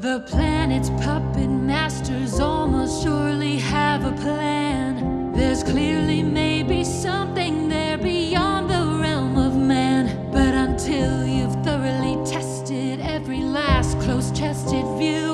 The planet's puppet masters almost surely have a plan. There's clearly maybe something there beyond the realm of man. But until you've thoroughly tested every last close chested view,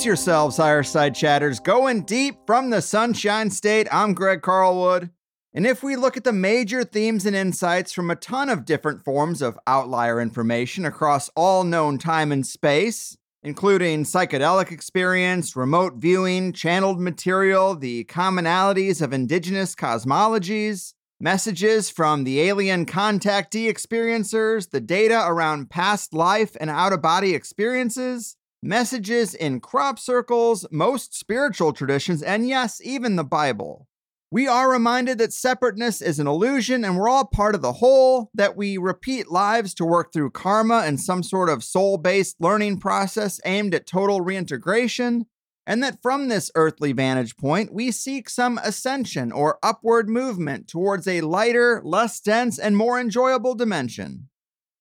Brace yourselves, higher side chatters. Going deep from the Sunshine State, I'm Greg Carlwood. And if we look at the major themes and insights from a ton of different forms of outlier information across all known time and space, including psychedelic experience, remote viewing, channeled material, the commonalities of indigenous cosmologies, messages from the alien contactee experiencers, the data around past life and out of body experiences, messages in crop circles, most spiritual traditions, and yes, even the Bible. We are reminded that separateness is an illusion and we're all part of the whole, that we repeat lives to work through karma and some sort of soul based learning process aimed at total reintegration, and that from this earthly vantage point, we seek some ascension or upward movement towards a lighter, less dense, and more enjoyable dimension.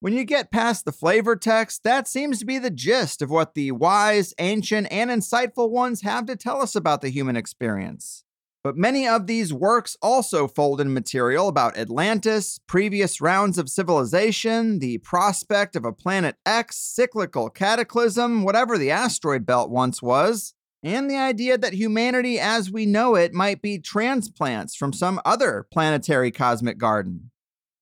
When you get past the flavor text, that seems to be the gist of what the wise, ancient, and insightful ones have to tell us about the human experience. But many of these works also fold in material about Atlantis, previous rounds of civilization, the prospect of a planet X, cyclical cataclysm, whatever the asteroid belt once was, and the idea that humanity as we know it might be transplants from some other planetary cosmic garden.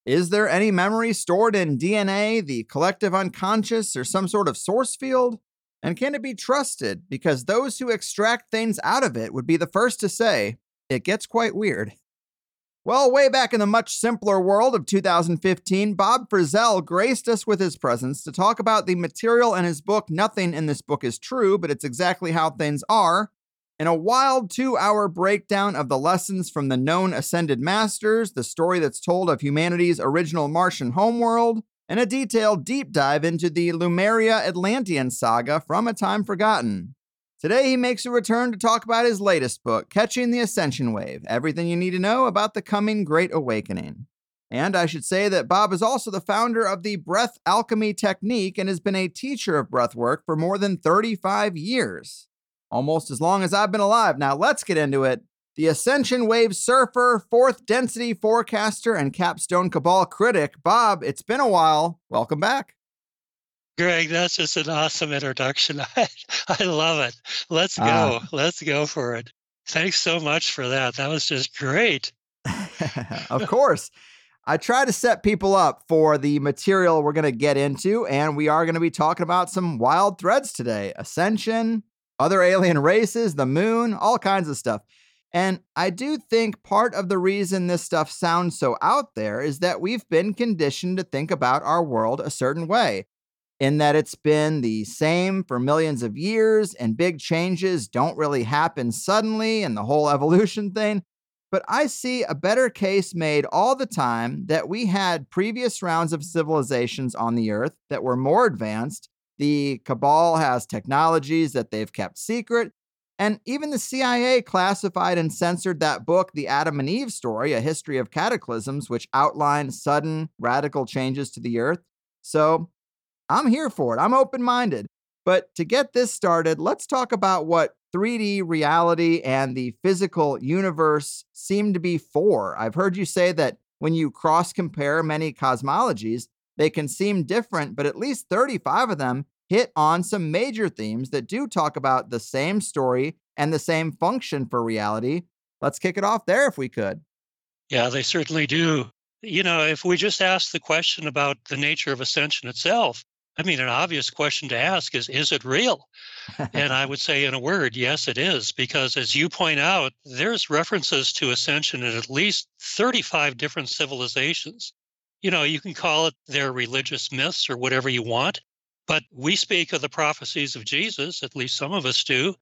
Is there any memory stored in DNA, the collective unconscious, or some sort of source field? And can it be trusted? Because those who extract things out of it would be the first to say, it gets quite weird. Well, way back in the much simpler world of 2015, Bob Frissell graced us with his presence to talk about the material in his book, Nothing in This Book is True, but it's exactly how things are, in a wild two hour breakdown of the lessons from the known ascended masters, the story that's told of humanity's original Martian homeworld, and a detailed deep dive into the Lemuria Atlantean saga from a time forgotten. Today, he makes a return to talk about his latest book, Catching the Ascension Wave Everything You Need to Know About the Coming Great Awakening. And I should say that Bob is also the founder of the Breath Alchemy Technique and has been a teacher of breathwork for more than 35 years. Almost as long as I've been alive. Now, let's get into it. The Ascension Wave surfer, fourth density forecaster, and capstone cabal critic, Bob, it's been a while. Welcome back. Greg, that's just an awesome introduction. I, I love it. Let's go. Ah. Let's go for it. Thanks so much for that. That was just great. of course. I try to set people up for the material we're going to get into, and we are going to be talking about some wild threads today Ascension, other alien races, the moon, all kinds of stuff. And I do think part of the reason this stuff sounds so out there is that we've been conditioned to think about our world a certain way in that it's been the same for millions of years and big changes don't really happen suddenly and the whole evolution thing. But I see a better case made all the time that we had previous rounds of civilizations on the earth that were more advanced. The Cabal has technologies that they've kept secret. And even the CIA classified and censored that book, The Adam and Eve Story, A History of Cataclysms, which outlined sudden radical changes to the earth. So I'm here for it. I'm open minded. But to get this started, let's talk about what 3D reality and the physical universe seem to be for. I've heard you say that when you cross compare many cosmologies, they can seem different, but at least 35 of them hit on some major themes that do talk about the same story and the same function for reality. Let's kick it off there if we could. Yeah, they certainly do. You know, if we just ask the question about the nature of ascension itself, I mean, an obvious question to ask is Is it real? and I would say, in a word, yes, it is. Because as you point out, there's references to ascension in at least 35 different civilizations. You know, you can call it their religious myths or whatever you want, But we speak of the prophecies of Jesus, at least some of us do,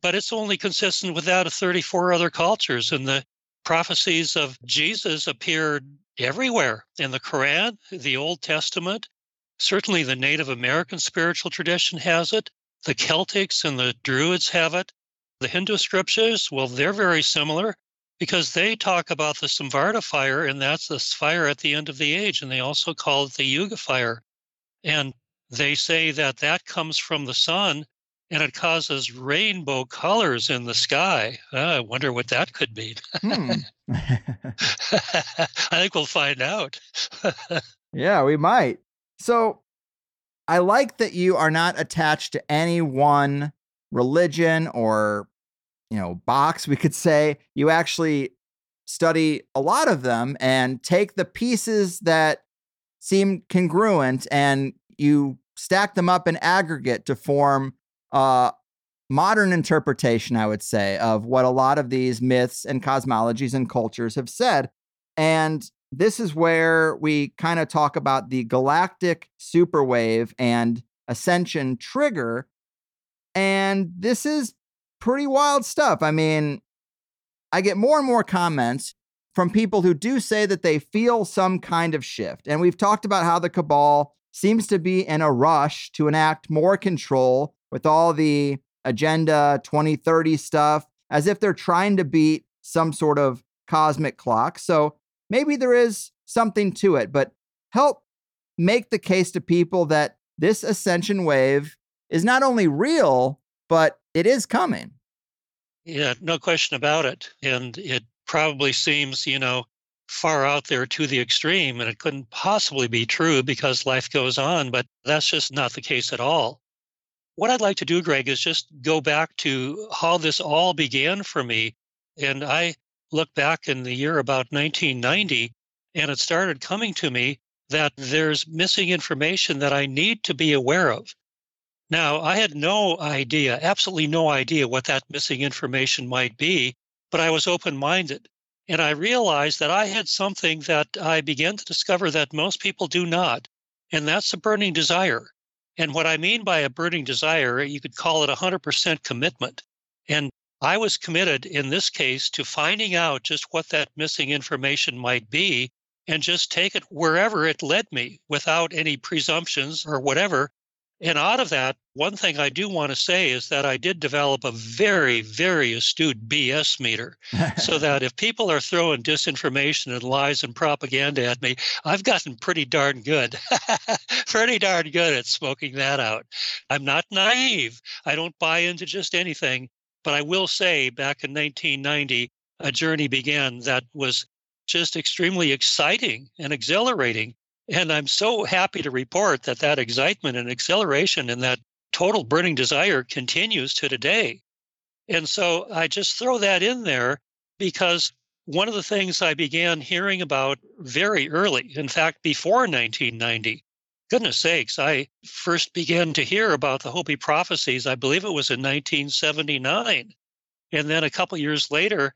but it's only consistent with that of 34 other cultures. And the prophecies of Jesus appear everywhere in the Quran, the Old Testament. Certainly, the Native American spiritual tradition has it. The Celtics and the Druids have it. The Hindu scriptures, well, they're very similar because they talk about the Samvarta fire, and that's the fire at the end of the age. And they also call it the Yuga fire. And they say that that comes from the sun and it causes rainbow colors in the sky. Uh, I wonder what that could be. hmm. I think we'll find out. yeah, we might. So I like that you are not attached to any one religion or, you know, box, we could say. You actually study a lot of them and take the pieces that seem congruent and you stack them up in aggregate to form a modern interpretation, I would say, of what a lot of these myths and cosmologies and cultures have said. And this is where we kind of talk about the galactic superwave and ascension trigger. And this is pretty wild stuff. I mean, I get more and more comments from people who do say that they feel some kind of shift. And we've talked about how the cabal seems to be in a rush to enact more control with all the Agenda 2030 stuff, as if they're trying to beat some sort of cosmic clock. So maybe there is something to it, but help make the case to people that this ascension wave is not only real, but it is coming. Yeah, no question about it. And it probably seems, you know, far out there to the extreme, and it couldn't possibly be true because life goes on, but that's just not the case at all. What I'd like to do, Greg, is just go back to how this all began for me. And I look back in the year about 1990, and it started coming to me that there's missing information that I need to be aware of. Now, I had no idea, absolutely no idea what that missing information might be, but I was open minded. And I realized that I had something that I began to discover that most people do not, and that's a burning desire. And what I mean by a burning desire, you could call it 100% commitment. And I was committed in this case to finding out just what that missing information might be and just take it wherever it led me without any presumptions or whatever. And out of that, one thing I do want to say is that I did develop a very, very astute BS meter so that if people are throwing disinformation and lies and propaganda at me, I've gotten pretty darn good, pretty darn good at smoking that out. I'm not naive. I don't buy into just anything. But I will say back in 1990, a journey began that was just extremely exciting and exhilarating and I'm so happy to report that that excitement and acceleration and that total burning desire continues to today. And so I just throw that in there because one of the things I began hearing about very early, in fact, before 1990, goodness sakes, I first began to hear about the Hopi prophecies, I believe it was in 1979. And then a couple years later,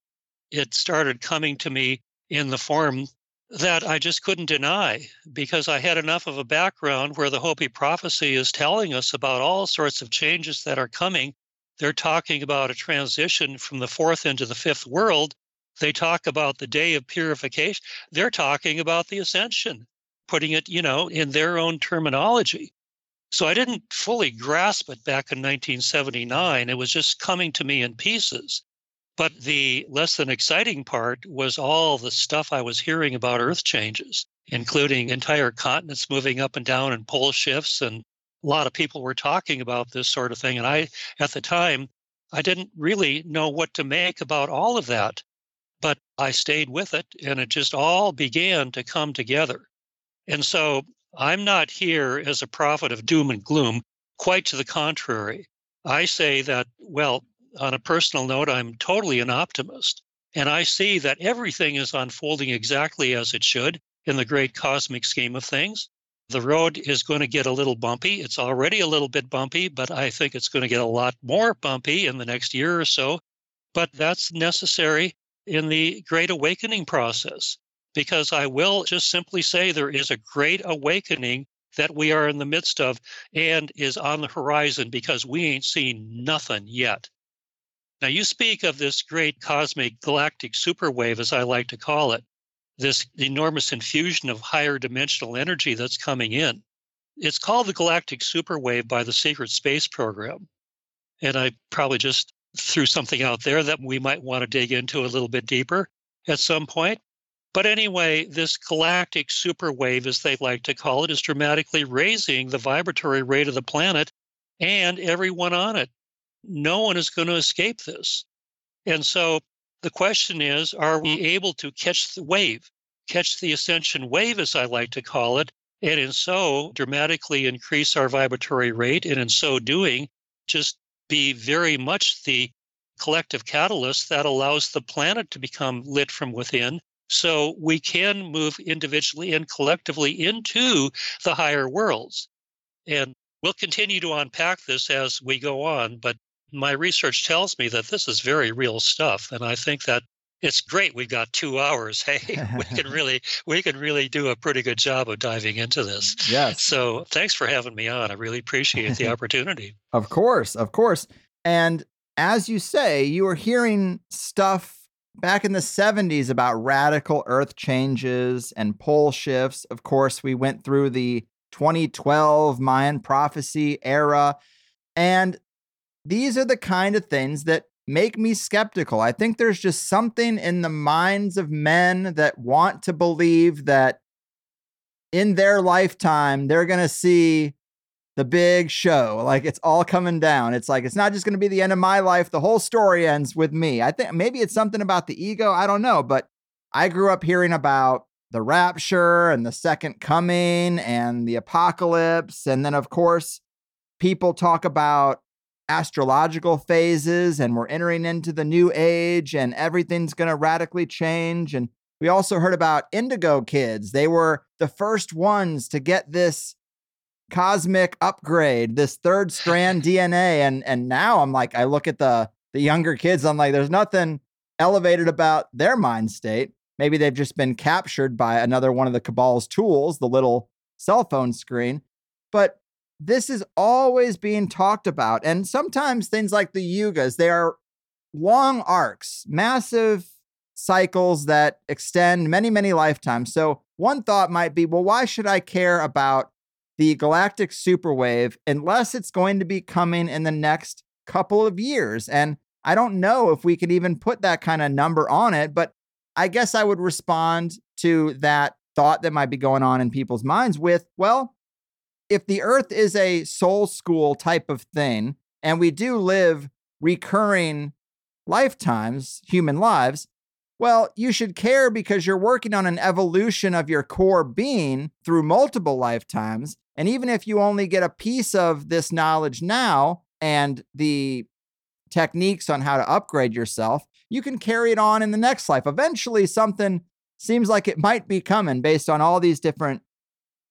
it started coming to me in the form that I just couldn't deny because I had enough of a background where the Hopi prophecy is telling us about all sorts of changes that are coming. They're talking about a transition from the fourth into the fifth world. They talk about the day of purification. They're talking about the ascension, putting it, you know, in their own terminology. So I didn't fully grasp it back in 1979. It was just coming to me in pieces. But the less than exciting part was all the stuff I was hearing about Earth changes, including entire continents moving up and down and pole shifts. And a lot of people were talking about this sort of thing. And I, at the time, I didn't really know what to make about all of that. But I stayed with it and it just all began to come together. And so I'm not here as a prophet of doom and gloom, quite to the contrary. I say that, well, on a personal note, I'm totally an optimist. And I see that everything is unfolding exactly as it should in the great cosmic scheme of things. The road is going to get a little bumpy. It's already a little bit bumpy, but I think it's going to get a lot more bumpy in the next year or so. But that's necessary in the great awakening process because I will just simply say there is a great awakening that we are in the midst of and is on the horizon because we ain't seen nothing yet. Now, you speak of this great cosmic galactic superwave, as I like to call it, this enormous infusion of higher dimensional energy that's coming in. It's called the galactic superwave by the Secret Space Program. And I probably just threw something out there that we might want to dig into a little bit deeper at some point. But anyway, this galactic superwave, as they like to call it, is dramatically raising the vibratory rate of the planet and everyone on it. No one is going to escape this. And so the question is are we able to catch the wave, catch the ascension wave, as I like to call it, and in so dramatically increase our vibratory rate, and in so doing, just be very much the collective catalyst that allows the planet to become lit from within so we can move individually and collectively into the higher worlds. And we'll continue to unpack this as we go on, but my research tells me that this is very real stuff. And I think that it's great we've got two hours. Hey we can really we can really do a pretty good job of diving into this. Yes. So thanks for having me on. I really appreciate the opportunity. Of course of course. And as you say you were hearing stuff back in the 70s about radical earth changes and pole shifts. Of course we went through the 2012 mayan prophecy era. And these are the kind of things that make me skeptical. I think there's just something in the minds of men that want to believe that in their lifetime, they're going to see the big show. Like it's all coming down. It's like, it's not just going to be the end of my life. The whole story ends with me. I think maybe it's something about the ego. I don't know. But I grew up hearing about the rapture and the second coming and the apocalypse. And then, of course, people talk about astrological phases and we're entering into the new age and everything's going to radically change. And we also heard about indigo kids. They were the first ones to get this cosmic upgrade, this third strand DNA. And and now I'm like, I look at the the younger kids, I'm like, there's nothing elevated about their mind state. Maybe they've just been captured by another one of the cabal's tools, the little cell phone screen. But this is always being talked about. And sometimes things like the yugas, they are long arcs, massive cycles that extend many, many lifetimes. So one thought might be, well, why should I care about the galactic superwave unless it's going to be coming in the next couple of years? And I don't know if we could even put that kind of number on it, but I guess I would respond to that thought that might be going on in people's minds with, well, if the earth is a soul school type of thing, and we do live recurring lifetimes, human lives, well, you should care because you're working on an evolution of your core being through multiple lifetimes. And even if you only get a piece of this knowledge now and the techniques on how to upgrade yourself, you can carry it on in the next life. Eventually, something seems like it might be coming based on all these different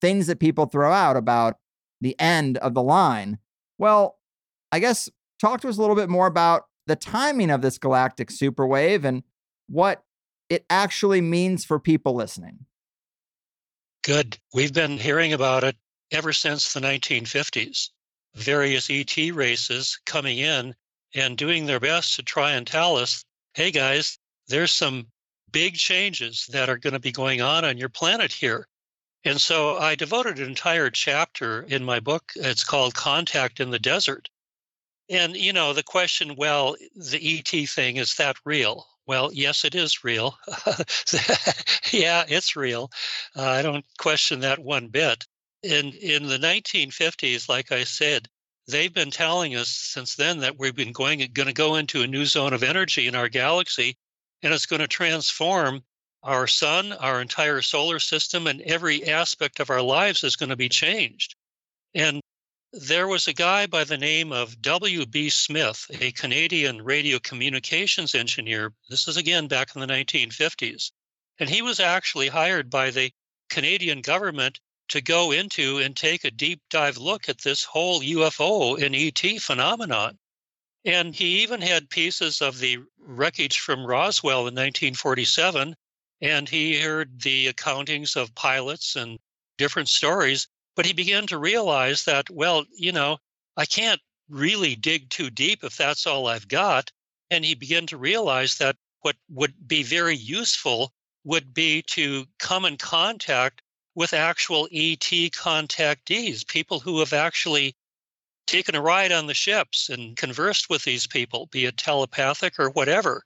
things that people throw out about the end of the line. Well, I guess talk to us a little bit more about the timing of this galactic superwave and what it actually means for people listening. Good. We've been hearing about it ever since the 1950s. Various ET races coming in and doing their best to try and tell us hey, guys, there's some big changes that are going to be going on on your planet here. And so I devoted an entire chapter in my book. It's called Contact in the Desert. And, you know, the question, well, the ET thing, is that real? Well, yes, it is real. yeah, it's real. Uh, I don't question that one bit. In, in the 1950s, like I said, they've been telling us since then that we've been going, going to go into a new zone of energy in our galaxy, and it's going to transform our sun, our entire solar system, and every aspect of our lives is going to be changed. And there was a guy by the name of W.B. Smith, a Canadian radio communications engineer. This is again back in the 1950s. And he was actually hired by the Canadian government to go into and take a deep dive look at this whole UFO and ET phenomenon. And he even had pieces of the wreckage from Roswell in 1947 and he heard the accountings of pilots and different stories But he began to realize that, well, you know, I can't really dig too deep if that's all I've got. And he began to realize that what would be very useful would be to come in contact with actual ET contactees, people who have actually taken a ride on the ships and conversed with these people, be it telepathic or whatever.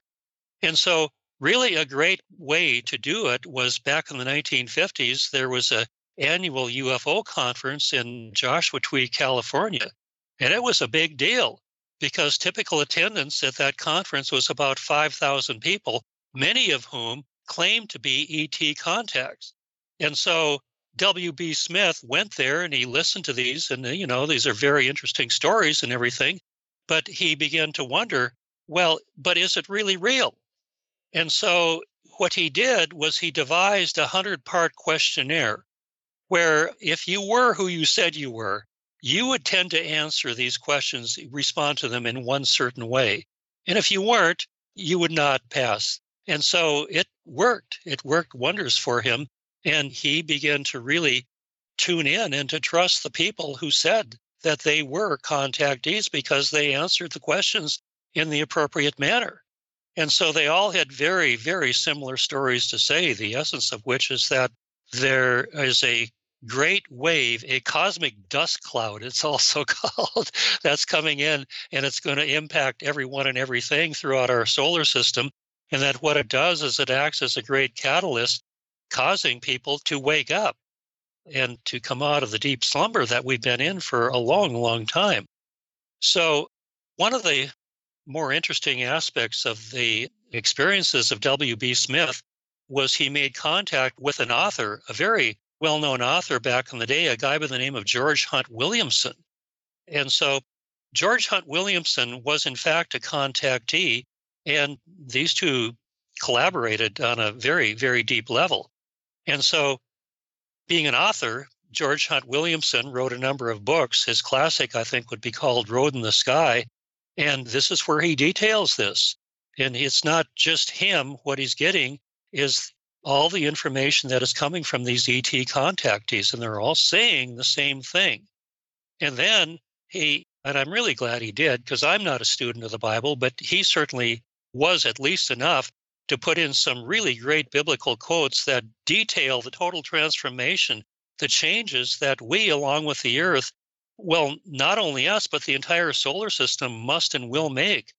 And so, really, a great way to do it was back in the 1950s. There was a annual UFO conference in Joshua Tree, California, and it was a big deal because typical attendance at that conference was about 5,000 people, many of whom claimed to be ET contacts. And so W.B. Smith went there and he listened to these, and you know, these are very interesting stories and everything. But he began to wonder, well, but is it really real? And so what he did was he devised a hundred part questionnaire where if you were who you said you were, you would tend to answer these questions, respond to them in one certain way. And if you weren't, you would not pass. And so it worked. It worked wonders for him. And he began to really tune in and to trust the people who said that they were contactees because they answered the questions in the appropriate manner. And so they all had very, very similar stories to say, the essence of which is that there is a great wave, a cosmic dust cloud, it's also called, that's coming in and it's going to impact everyone and everything throughout our solar system. And that what it does is it acts as a great catalyst, causing people to wake up and to come out of the deep slumber that we've been in for a long, long time. So, one of the more interesting aspects of the experiences of W.B. Smith was he made contact with an author, a very well known author back in the day, a guy by the name of George Hunt Williamson. And so George Hunt Williamson was, in fact, a contactee, and these two collaborated on a very, very deep level. And so, being an author, George Hunt Williamson wrote a number of books. His classic, I think, would be called Road in the Sky. And this is where he details this. And it's not just him, what he's getting is all the information that is coming from these ET contactees, and they're all saying the same thing. And then he, and I'm really glad he did, because I'm not a student of the Bible, but he certainly was at least enough to put in some really great biblical quotes that detail the total transformation, the changes that we, along with the earth, well, not only us, but the entire solar system must and will make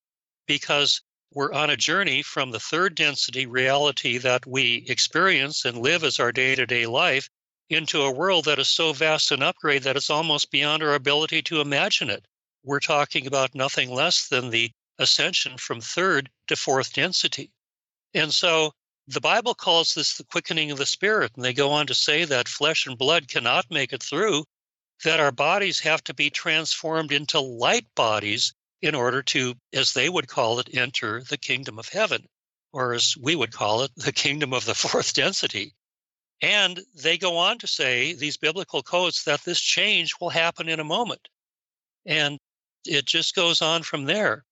because we're on a journey from the third density reality that we experience and live as our day to day life into a world that is so vast an upgrade that it's almost beyond our ability to imagine it. We're talking about nothing less than the ascension from third to fourth density. And so the Bible calls this the quickening of the spirit. And they go on to say that flesh and blood cannot make it through, that our bodies have to be transformed into light bodies in order to, as they would call it, enter the kingdom of heaven, or as we would call it, the kingdom of the fourth density. And they go on to say, these biblical codes, that this change will happen in a moment. And it just goes on from there.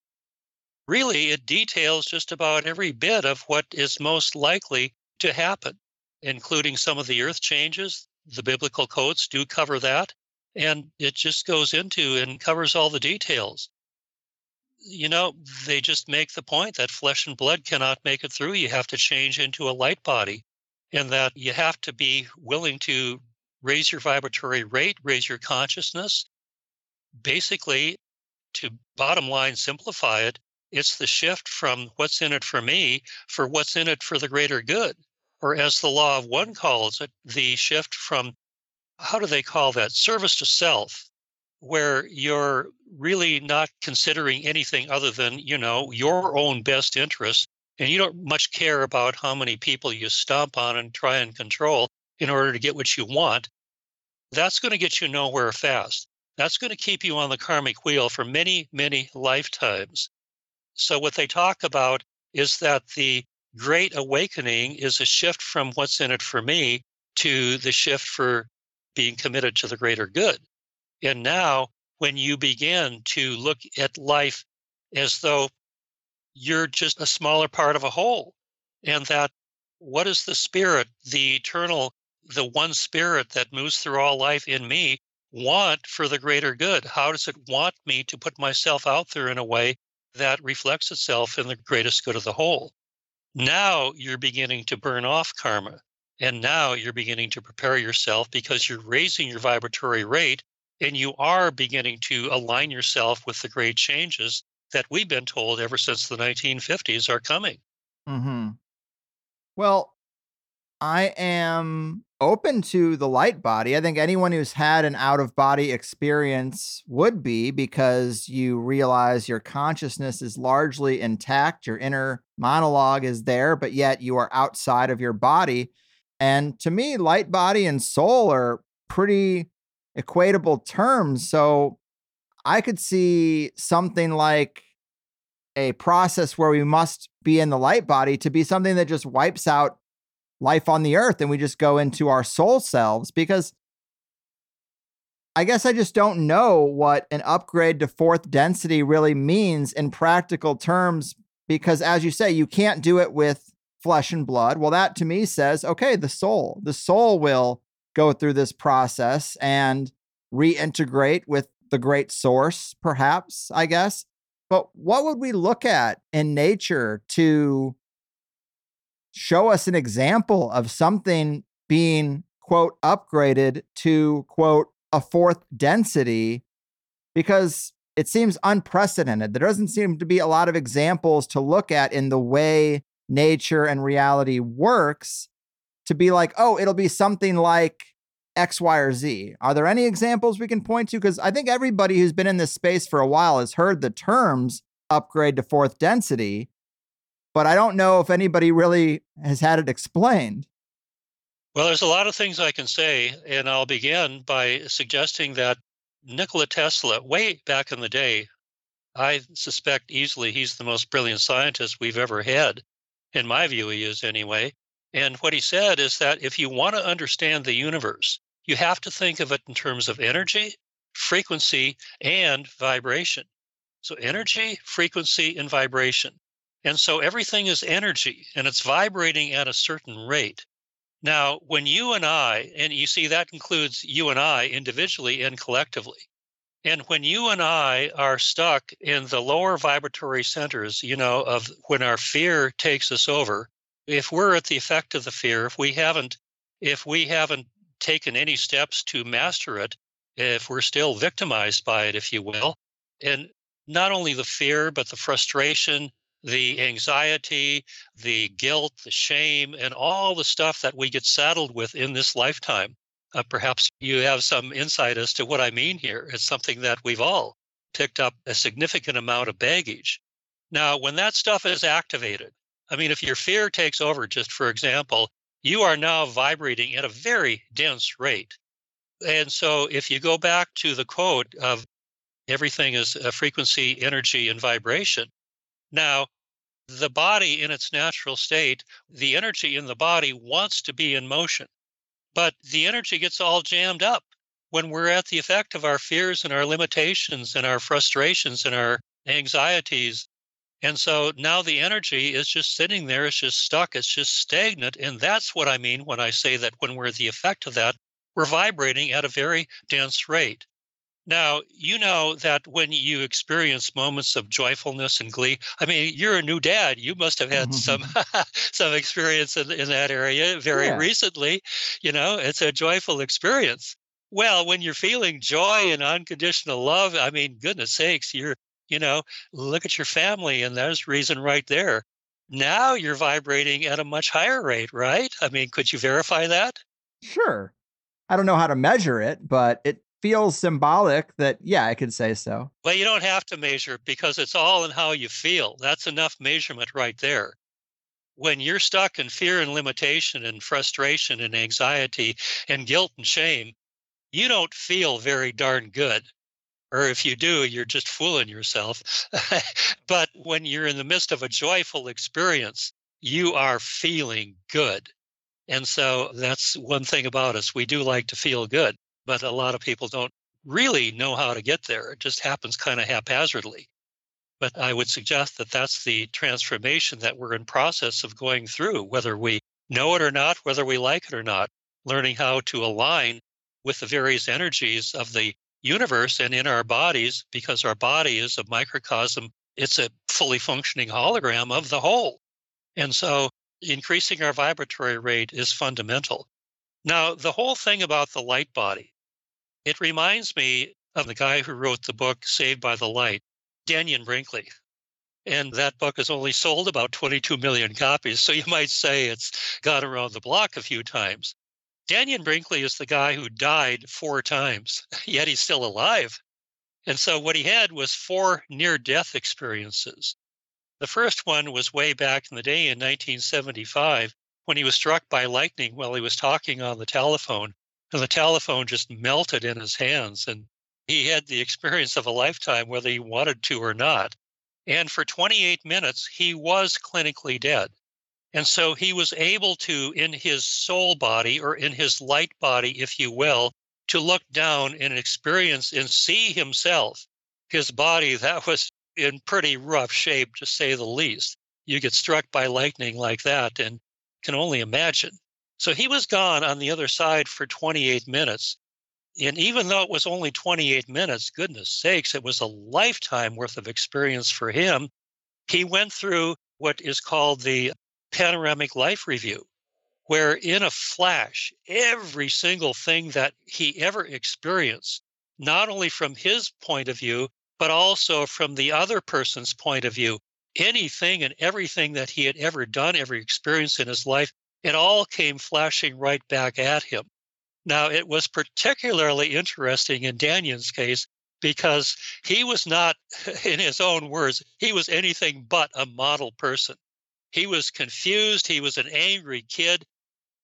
Really, it details just about every bit of what is most likely to happen, including some of the earth changes. The biblical codes do cover that. And it just goes into and covers all the details you know, they just make the point that flesh and blood cannot make it through. You have to change into a light body, and that you have to be willing to raise your vibratory rate, raise your consciousness. Basically, to bottom line simplify it, it's the shift from what's in it for me for what's in it for the greater good. Or as the law of one calls it, the shift from how do they call that? Service to self where you're really not considering anything other than, you know, your own best interest. And you don't much care about how many people you stomp on and try and control in order to get what you want. That's going to get you nowhere fast. That's going to keep you on the karmic wheel for many, many lifetimes. So, what they talk about is that the great awakening is a shift from what's in it for me to the shift for being committed to the greater good. And now, when you begin to look at life as though you're just a smaller part of a whole, and that what is the spirit, the eternal the one spirit that moves through all life in me want for the greater good? How does it want me to put myself out there in a way that reflects itself in the greatest good of the whole? Now you're beginning to burn off karma. And now you're beginning to prepare yourself because you're raising your vibratory rate and you are beginning to align yourself with the great changes that we've been told ever since the 1950s are coming. Mm-hmm. Well, I am open to the light body. I think anyone who's had an out of body experience would be because you realize your consciousness is largely intact, your inner monologue is there, but yet you are outside of your body. And to me, light body and soul are pretty equatable terms. So I could see something like a process where we must be in the light body to be something that just wipes out life on the earth and we just go into our soul selves because I guess I just don't know what an upgrade to fourth density really means in practical terms because as you say you can't do it with flesh and blood. Well that to me says okay the soul the soul will go through this process and reintegrate with the great source perhaps I guess. But what would we look at in nature to show us an example of something being, quote, upgraded to, quote, a fourth density? Because it seems unprecedented. There doesn't seem to be a lot of examples to look at in the way nature and reality works to be like, oh, it'll be something like X, Y, or Z. Are there any examples we can point to? Because I think everybody who's been in this space for a while has heard the terms upgrade to fourth density, but I don't know if anybody really has had it explained. Well, there's a lot of things I can say, and I'll begin by suggesting that Nikola Tesla, way back in the day, I suspect easily he's the most brilliant scientist we've ever had. In my view, he is anyway. And what he said is that if you want to understand the universe, you have to think of it in terms of energy, frequency, and vibration. So, energy, frequency, and vibration. And so everything is energy and it's vibrating at a certain rate. Now, when you and I, and you see that includes you and I individually and collectively, and when you and I are stuck in the lower vibratory centers, you know, of when our fear takes us over, if we're at the effect of the fear, if we haven't, if we haven't taken any steps to master it, if we're still victimized by it, if you will. And not only the fear, but the frustration, the anxiety, the guilt, the shame, and all the stuff that we get saddled with in this lifetime. Uh, perhaps you have some insight as to what I mean here. It's something that we've all picked up a significant amount of baggage. Now, when that stuff is activated, I mean, if your fear takes over, just for example, you are now vibrating at a very dense rate. And so if you go back to the quote of everything is a frequency, energy, and vibration, now the body in its natural state, the energy in the body wants to be in motion, but the energy gets all jammed up when we're at the effect of our fears and our limitations and our frustrations and our anxieties and so now the energy is just sitting there, it's just stuck, it's just stagnant. And that's what I mean when I say that when we're the effect of that, we're vibrating at a very dense rate. Now, you know that when you experience moments of joyfulness and glee, I mean, you're a new dad. You must have had some some experience in, in that area very yeah. recently. You know, it's a joyful experience. Well, when you're feeling joy and unconditional love, I mean, goodness sakes, you're you know, look at your family, and there's reason right there. Now you're vibrating at a much higher rate, right? I mean, could you verify that? Sure. I don't know how to measure it, but it feels symbolic that, yeah, I could say so. Well, you don't have to measure because it's all in how you feel. That's enough measurement right there. When you're stuck in fear and limitation and frustration and anxiety and guilt and shame, you don't feel very darn good or if you do, you're just fooling yourself. but when you're in the midst of a joyful experience, you are feeling good. And so that's one thing about us. We do like to feel good, but a lot of people don't really know how to get there. It just happens kind of haphazardly. But I would suggest that that's the transformation that we're in process of going through, whether we know it or not, whether we like it or not. learning how to align with the various energies of the universe and in our bodies, because our body is a microcosm, it's a fully functioning hologram of the whole. And so increasing our vibratory rate is fundamental. Now, the whole thing about the light body, it reminds me of the guy who wrote the book Saved by the Light, Dannion Brinkley. And that book has only sold about 22 million copies. So you might say it's gone around the block a few times. Dannion Brinkley is the guy who died four times, yet he's still alive. And so what he had was four near death experiences. The first one was way back in the day in 1975 when he was struck by lightning while he was talking on the telephone. And the telephone just melted in his hands. And he had the experience of a lifetime, whether he wanted to or not. And for 28 minutes, he was clinically dead. And so he was able to, in his soul body or in his light body, if you will, to look down and experience and see himself, his body that was in pretty rough shape, to say the least. You get struck by lightning like that and can only imagine. So he was gone on the other side for 28 minutes. And even though it was only 28 minutes, goodness sakes, it was a lifetime worth of experience for him. He went through what is called the panoramic life review, where in a flash, every single thing that he ever experienced, not only from his point of view, but also from the other person's point of view, anything and everything that he had ever done, every experience in his life, it all came flashing right back at him. Now, it was particularly interesting in Dannion's case because he was not, in his own words, he was anything but a model person. He was confused. He was an angry kid.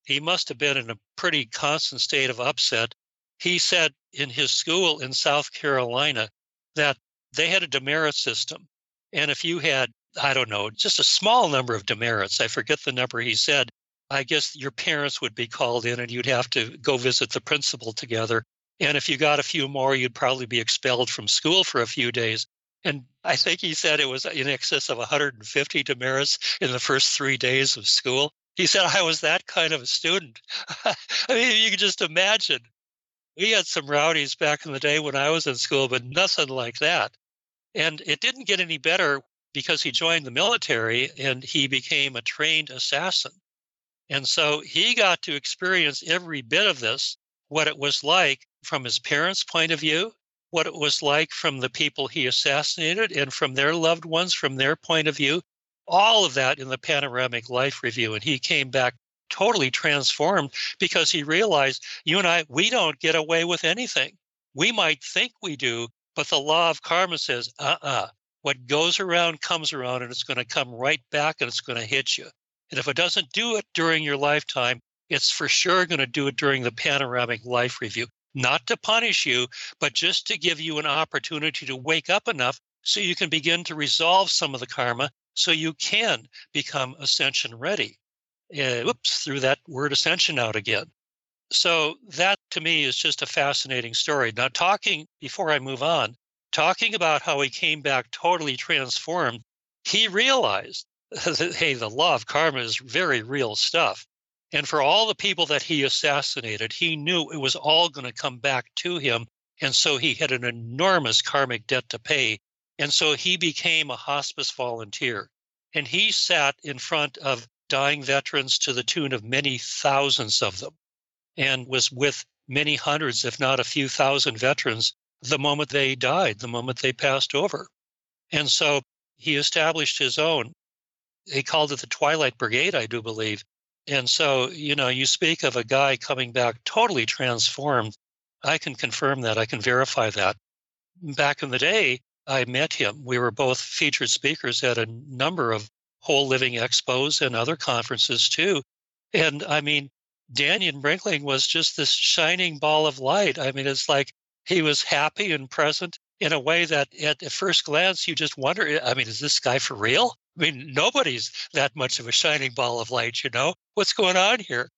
He must have been in a pretty constant state of upset. He said in his school in South Carolina that they had a demerit system. And if you had, I don't know, just a small number of demerits, I forget the number he said, I guess your parents would be called in and you'd have to go visit the principal together. And if you got a few more, you'd probably be expelled from school for a few days. And I think he said it was in excess of 150 demerits in the first three days of school. He said, I was that kind of a student. I mean, you can just imagine. We had some rowdies back in the day when I was in school, but nothing like that. And it didn't get any better because he joined the military and he became a trained assassin. And so he got to experience every bit of this, what it was like from his parents' point of view, what it was like from the people he assassinated and from their loved ones, from their point of view, all of that in the panoramic life review. And he came back totally transformed because he realized you and I, we don't get away with anything. We might think we do, but the law of karma says, uh uh-uh. uh what goes around comes around and it's going to come right back and it's going to hit you. And if it doesn't do it during your lifetime, it's for sure going to do it during the panoramic life review, not to punish you, but just to give you an opportunity to wake up enough so you can begin to resolve some of the karma so you can become ascension ready. Uh, whoops, threw that word ascension out again. So that to me is just a fascinating story. Now, talking before I move on, talking about how he came back totally transformed, he realized hey, the law of karma is very real stuff. And for all the people that he assassinated, he knew it was all going to come back to him. And so he had an enormous karmic debt to pay. And so he became a hospice volunteer. And he sat in front of dying veterans to the tune of many thousands of them and was with many hundreds, if not a few thousand veterans the moment they died, the moment they passed over. And so he established his own he called it the Twilight Brigade, I do believe. And so, you know, you speak of a guy coming back totally transformed. I can confirm that. I can verify that. Back in the day, I met him. We were both featured speakers at a number of whole living expos and other conferences too. And I mean, Dannion Brinkley was just this shining ball of light. I mean, it's like he was happy and present in a way that at first glance you just wonder, I mean, is this guy for real? I mean, nobody's that much of a shining ball of light, you know? What's going on here?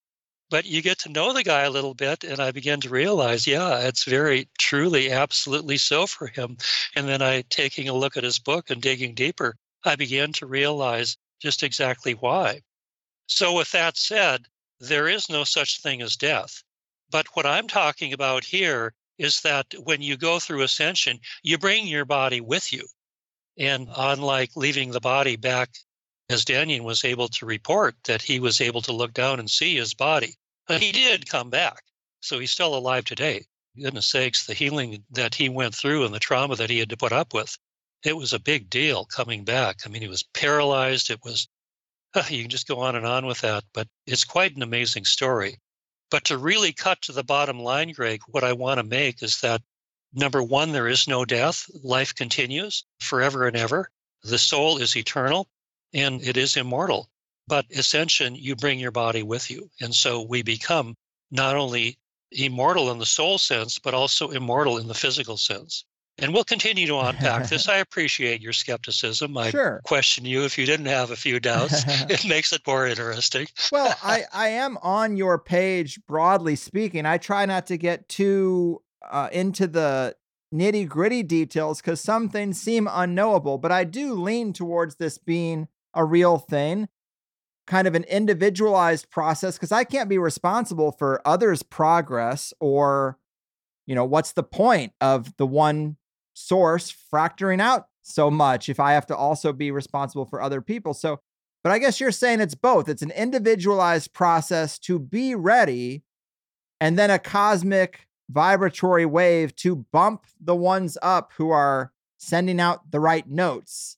But you get to know the guy a little bit, and I begin to realize, yeah, it's very truly, absolutely so for him. And then I, taking a look at his book and digging deeper, I began to realize just exactly why. So, with that said, there is no such thing as death. But what I'm talking about here is that when you go through ascension, you bring your body with you. And unlike leaving the body back, as Dannion was able to report that he was able to look down and see his body, but he did come back. So he's still alive today. Goodness sakes, the healing that he went through and the trauma that he had to put up with, it was a big deal coming back. I mean, he was paralyzed. It was, you can just go on and on with that, but it's quite an amazing story. But to really cut to the bottom line, Greg, what I want to make is that number one, there is no death. Life continues forever and ever. The soul is eternal and it is immortal. But ascension, you bring your body with you. And so we become not only immortal in the soul sense, but also immortal in the physical sense. And we'll continue to unpack this. I appreciate your skepticism. I Sure. question you if you didn't have a few doubts. it makes it more interesting. well, I, I am on your page broadly speaking. I try not to get too uh, into the nitty gritty details because some things seem unknowable, but I do lean towards this being a real thing, kind of an individualized process because I can't be responsible for others' progress or, you know, what's the point of the one source fracturing out so much if I have to also be responsible for other people. So, but I guess you're saying it's both. It's an individualized process to be ready, and then a cosmic vibratory wave to bump the ones up who are sending out the right notes,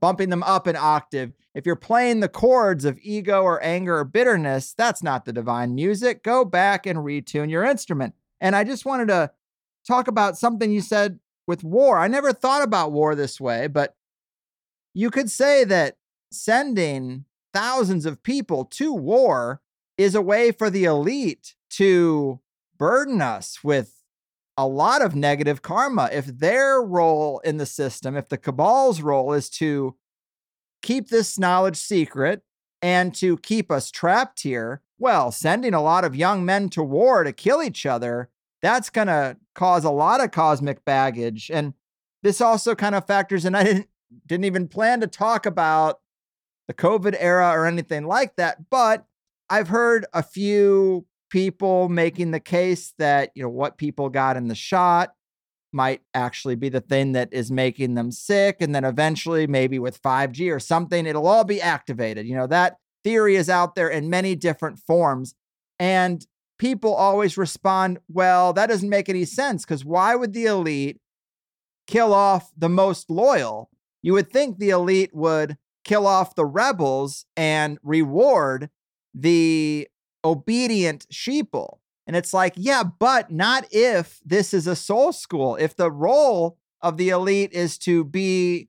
bumping them up an octave. If you're playing the chords of ego or anger or bitterness, that's not the divine music. Go back and retune your instrument. And I just wanted to talk about something you said with war. I never thought about war this way, but you could say that sending thousands of people to war is a way for the elite to burden us with a lot of negative karma. If their role in the system, if the cabal's role is to keep this knowledge secret and to keep us trapped here, well, sending a lot of young men to war to kill each other, that's going to cause a lot of cosmic baggage. And this also kind of factors in. I didn't didn't even plan to talk about the COVID era or anything like that, but I've heard a few people making the case that, you know, what people got in the shot might actually be the thing that is making them sick. And then eventually, maybe with 5G or something, it'll all be activated. You know, that theory is out there in many different forms. And people always respond, well, that doesn't make any sense because why would the elite kill off the most loyal? You would think the elite would kill off the rebels and reward the obedient sheeple. And it's like, yeah, but not if this is a soul school. If the role of the elite is to be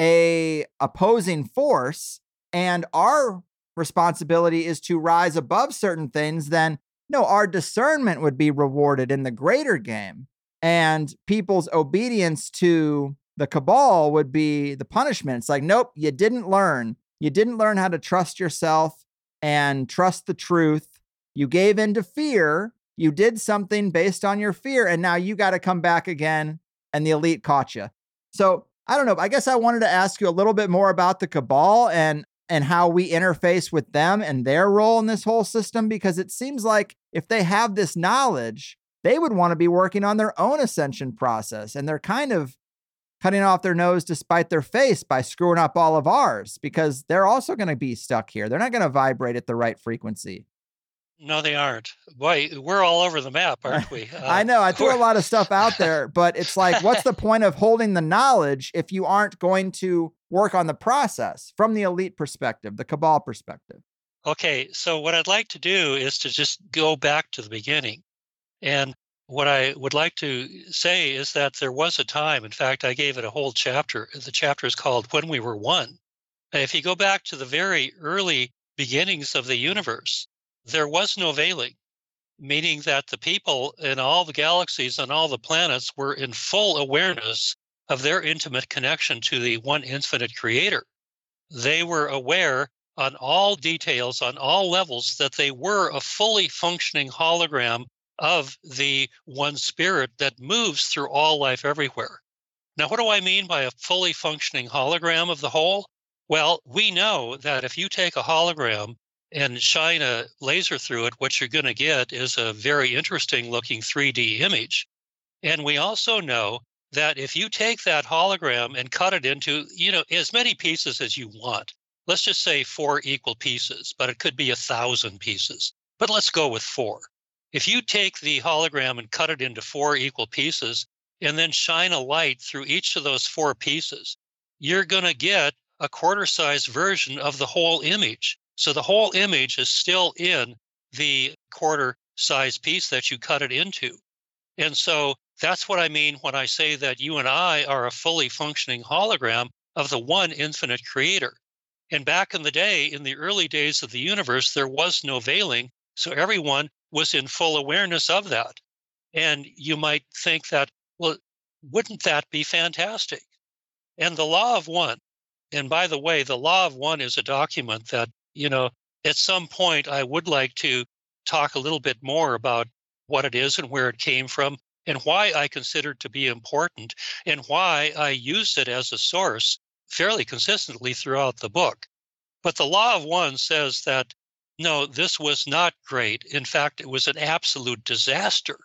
a opposing force and our responsibility is to rise above certain things, then no, our discernment would be rewarded in the greater game. And people's obedience to the cabal would be the punishment. It's like, nope, you didn't learn. You didn't learn how to trust yourself and trust the truth. You gave in to fear. You did something based on your fear, and now you got to come back again, and the elite caught you. So I don't know. I guess I wanted to ask you a little bit more about the cabal and and how we interface with them and their role in this whole system because it seems like if they have this knowledge, they would want to be working on their own ascension process, and they're kind of cutting off their nose to spite their face by screwing up all of ours because they're also going to be stuck here. They're not going to vibrate at the right frequency. No, they aren't. Boy, we're all over the map, aren't we? Uh, I know I threw a lot of stuff out there, but it's like, what's the point of holding the knowledge if you aren't going to work on the process from the elite perspective, the cabal perspective? Okay, so what I'd like to do is to just go back to the beginning. And what I would like to say is that there was a time, in fact, I gave it a whole chapter. The chapter is called When We Were One. If you go back to the very early beginnings of the universe, there was no veiling, meaning that the people in all the galaxies and all the planets were in full awareness of their intimate connection to the one infinite creator. They were aware on all details, on all levels, that they were a fully functioning hologram of the one spirit that moves through all life everywhere. Now, what do I mean by a fully functioning hologram of the whole? Well, we know that if you take a hologram and shine a laser through it, what you're going to get is a very interesting looking 3D image. And we also know that if you take that hologram and cut it into, you know, as many pieces as you want, let's just say four equal pieces, but it could be a thousand pieces. But let's go with four. If you take the hologram and cut it into four equal pieces and then shine a light through each of those four pieces, you're going to get a quarter size version of the whole image. So the whole image is still in the quarter size piece that you cut it into. And so that's what I mean when I say that you and I are a fully functioning hologram of the one infinite creator. And back in the day, in the early days of the universe, there was no veiling. So everyone was in full awareness of that. And you might think that, well, wouldn't that be fantastic? And the law of one, and by the way, the law of one is a document that, you know, at some point I would like to talk a little bit more about what it is and where it came from and why I consider it to be important and why I used it as a source fairly consistently throughout the book. But the law of one says that no, this was not great. In fact, it was an absolute disaster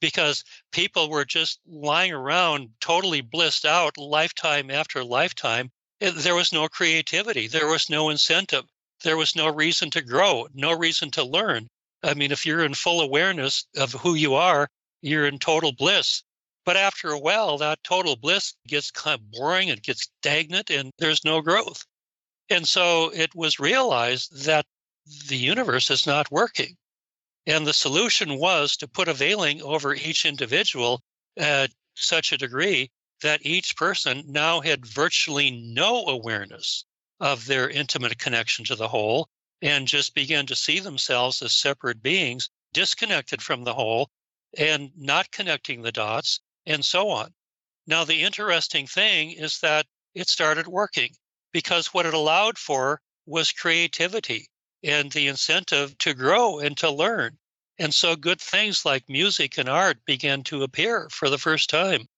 because people were just lying around totally blissed out lifetime after lifetime. Eh, there was no creativity, there was no incentive, there was no reason to grow, no reason to learn. I mean, if you're in full awareness of who you are, you're in total bliss. But after a while, that total bliss gets kind of boring, it gets stagnant, and there's no growth. And so it was realized that the universe is not working. And the solution was to put a veiling over each individual at such a degree that each person now had virtually no awareness of their intimate connection to the whole and just began to see themselves as separate beings disconnected from the whole and not connecting the dots and so on. Now, the interesting thing is that it started working because what it allowed for was creativity and the incentive to grow and to learn. And so good things like music and art began to appear for the first time.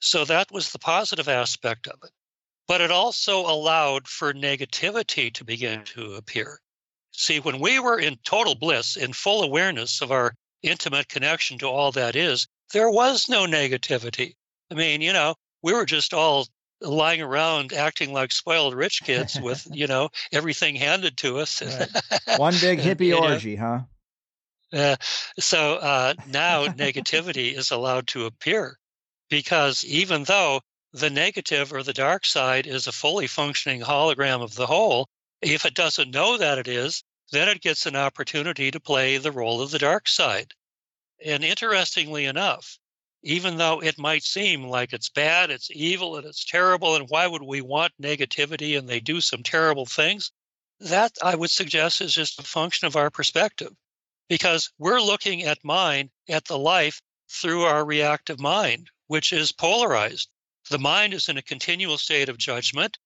So that was the positive aspect of it. But it also allowed for negativity to begin mm. to appear. See, when we were in total bliss, in full awareness of our intimate connection to all that is, there was no negativity. I mean, you know, we were just all lying around acting like spoiled rich kids with, you know, everything handed to us. Right. One big hippie orgy, know? huh? Uh, so uh, now negativity is allowed to appear because even though the negative or the dark side is a fully functioning hologram of the whole, if it doesn't know that it is, then it gets an opportunity to play the role of the dark side. And interestingly enough, even though it might seem like it's bad, it's evil, and it's terrible, and why would we want negativity and they do some terrible things? That I would suggest is just a function of our perspective because we're looking at mind, at the life through our reactive mind, which is polarized. The mind is in a continual state of judgment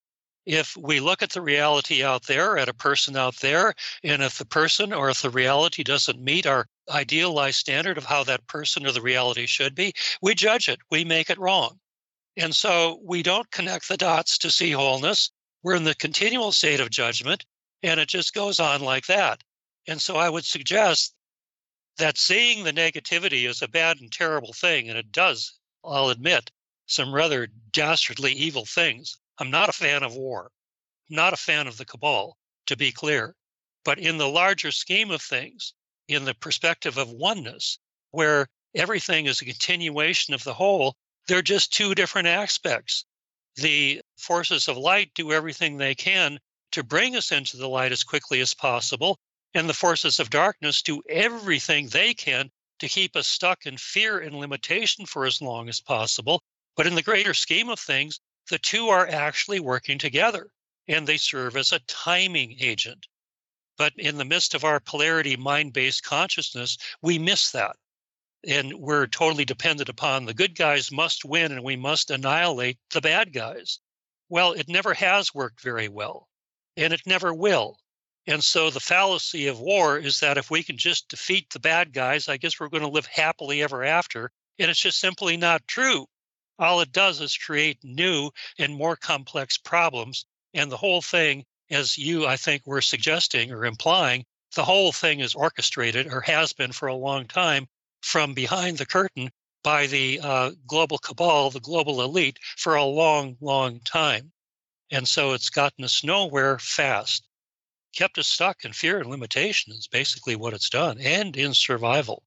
if we look at the reality out there, at a person out there, and if the person or if the reality doesn't meet our idealized standard of how that person or the reality should be, we judge it, we make it wrong. And so we don't connect the dots to see wholeness. We're in the continual state of judgment, and it just goes on like that. And so I would suggest that seeing the negativity is a bad and terrible thing, and it does, I'll admit, some rather dastardly evil things. I'm not a fan of war, not a fan of the cabal, to be clear. But in the larger scheme of things, in the perspective of oneness, where everything is a continuation of the whole, they're just two different aspects. The forces of light do everything they can to bring us into the light as quickly as possible, and the forces of darkness do everything they can to keep us stuck in fear and limitation for as long as possible. But in the greater scheme of things, the two are actually working together and they serve as a timing agent. But in the midst of our polarity mind based consciousness, we miss that. And we're totally dependent upon the good guys must win and we must annihilate the bad guys. Well, it never has worked very well and it never will. And so the fallacy of war is that if we can just defeat the bad guys, I guess we're going to live happily ever after. And it's just simply not true all it does is create new and more complex problems. And the whole thing as you, I think, were suggesting or implying, the whole thing is orchestrated or has been for a long time from behind the curtain by the uh, global cabal, the global elite, for a long, long time. And so it's gotten us nowhere fast. Kept us stuck in fear and limitation is basically what it's done, and in survival.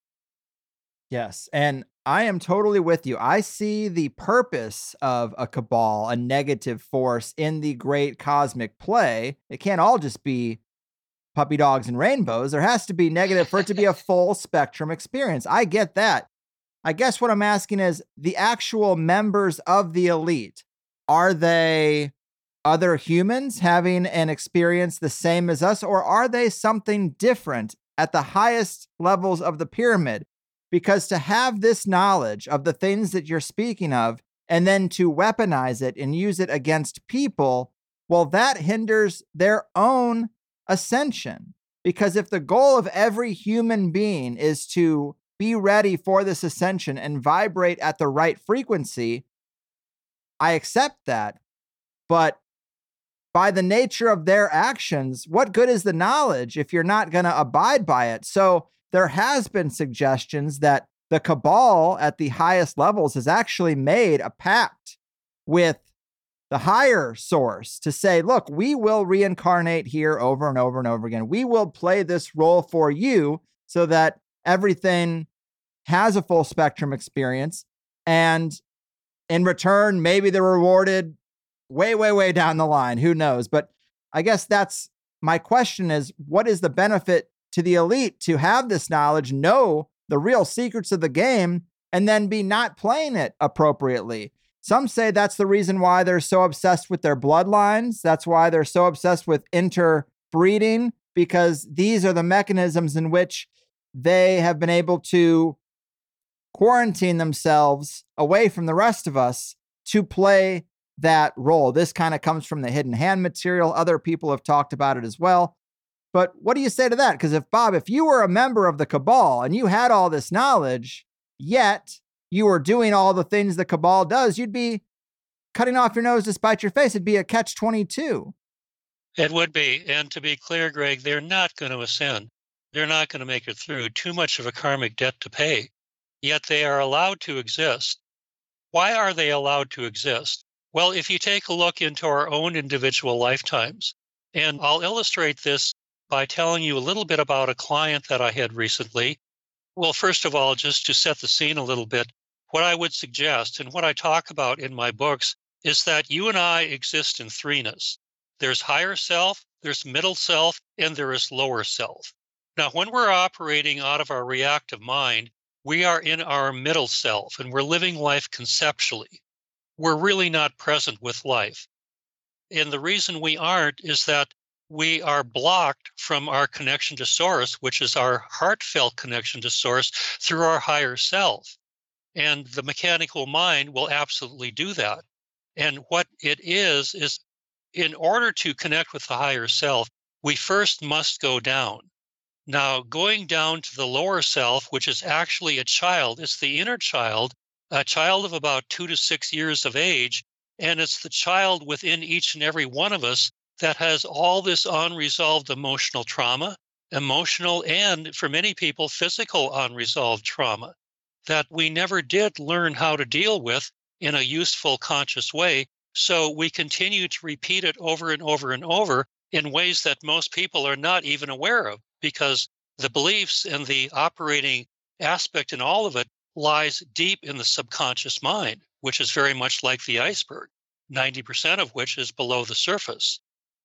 Yes. And I am totally with you. I see the purpose of a cabal, a negative force in the great cosmic play. It can't all just be puppy dogs and rainbows. There has to be negative for it to be a full spectrum experience. I get that. I guess what I'm asking is the actual members of the elite, are they other humans having an experience the same as us, or are they something different at the highest levels of the pyramid? Because to have this knowledge of the things that you're speaking of and then to weaponize it and use it against people, well, that hinders their own ascension. Because if the goal of every human being is to be ready for this ascension and vibrate at the right frequency, I accept that. But by the nature of their actions, what good is the knowledge if you're not going to abide by it? So there has been suggestions that the cabal at the highest levels has actually made a pact with the higher source to say, look, we will reincarnate here over and over and over again. We will play this role for you so that everything has a full spectrum experience. And in return, maybe they're rewarded way, way, way down the line. Who knows? But I guess that's my question is what is the benefit to the elite to have this knowledge, know the real secrets of the game, and then be not playing it appropriately? Some say that's the reason why they're so obsessed with their bloodlines. That's why they're so obsessed with interbreeding, because these are the mechanisms in which they have been able to quarantine themselves away from the rest of us to play that role. This kind of comes from the hidden hand material. Other people have talked about it as well. But what do you say to that? Because if Bob, if you were a member of the cabal and you had all this knowledge, yet you were doing all the things the cabal does, you'd be cutting off your nose to spite your face. It'd be a catch 22. It would be. And to be clear, Greg, they're not going to ascend. They're not going to make it through. Too much of a karmic debt to pay. Yet they are allowed to exist. Why are they allowed to exist? Well, if you take a look into our own individual lifetimes, and I'll illustrate this by telling you a little bit about a client that I had recently. Well, first of all, just to set the scene a little bit, what I would suggest and what I talk about in my books is that you and I exist in threeness. There's higher self, there's middle self, and there is lower self. Now, when we're operating out of our reactive mind, we are in our middle self and we're living life conceptually. We're really not present with life. And the reason we aren't is that we are blocked from our connection to source, which is our heartfelt connection to source through our higher self. And the mechanical mind will absolutely do that. And what it is, is in order to connect with the higher self, we first must go down. Now, going down to the lower self, which is actually a child, it's the inner child, a child of about two to six years of age. And it's the child within each and every one of us that has all this unresolved emotional trauma, emotional and for many people, physical unresolved trauma that we never did learn how to deal with in a useful, conscious way. So we continue to repeat it over and over and over in ways that most people are not even aware of because the beliefs and the operating aspect in all of it lies deep in the subconscious mind, which is very much like the iceberg, 90% of which is below the surface.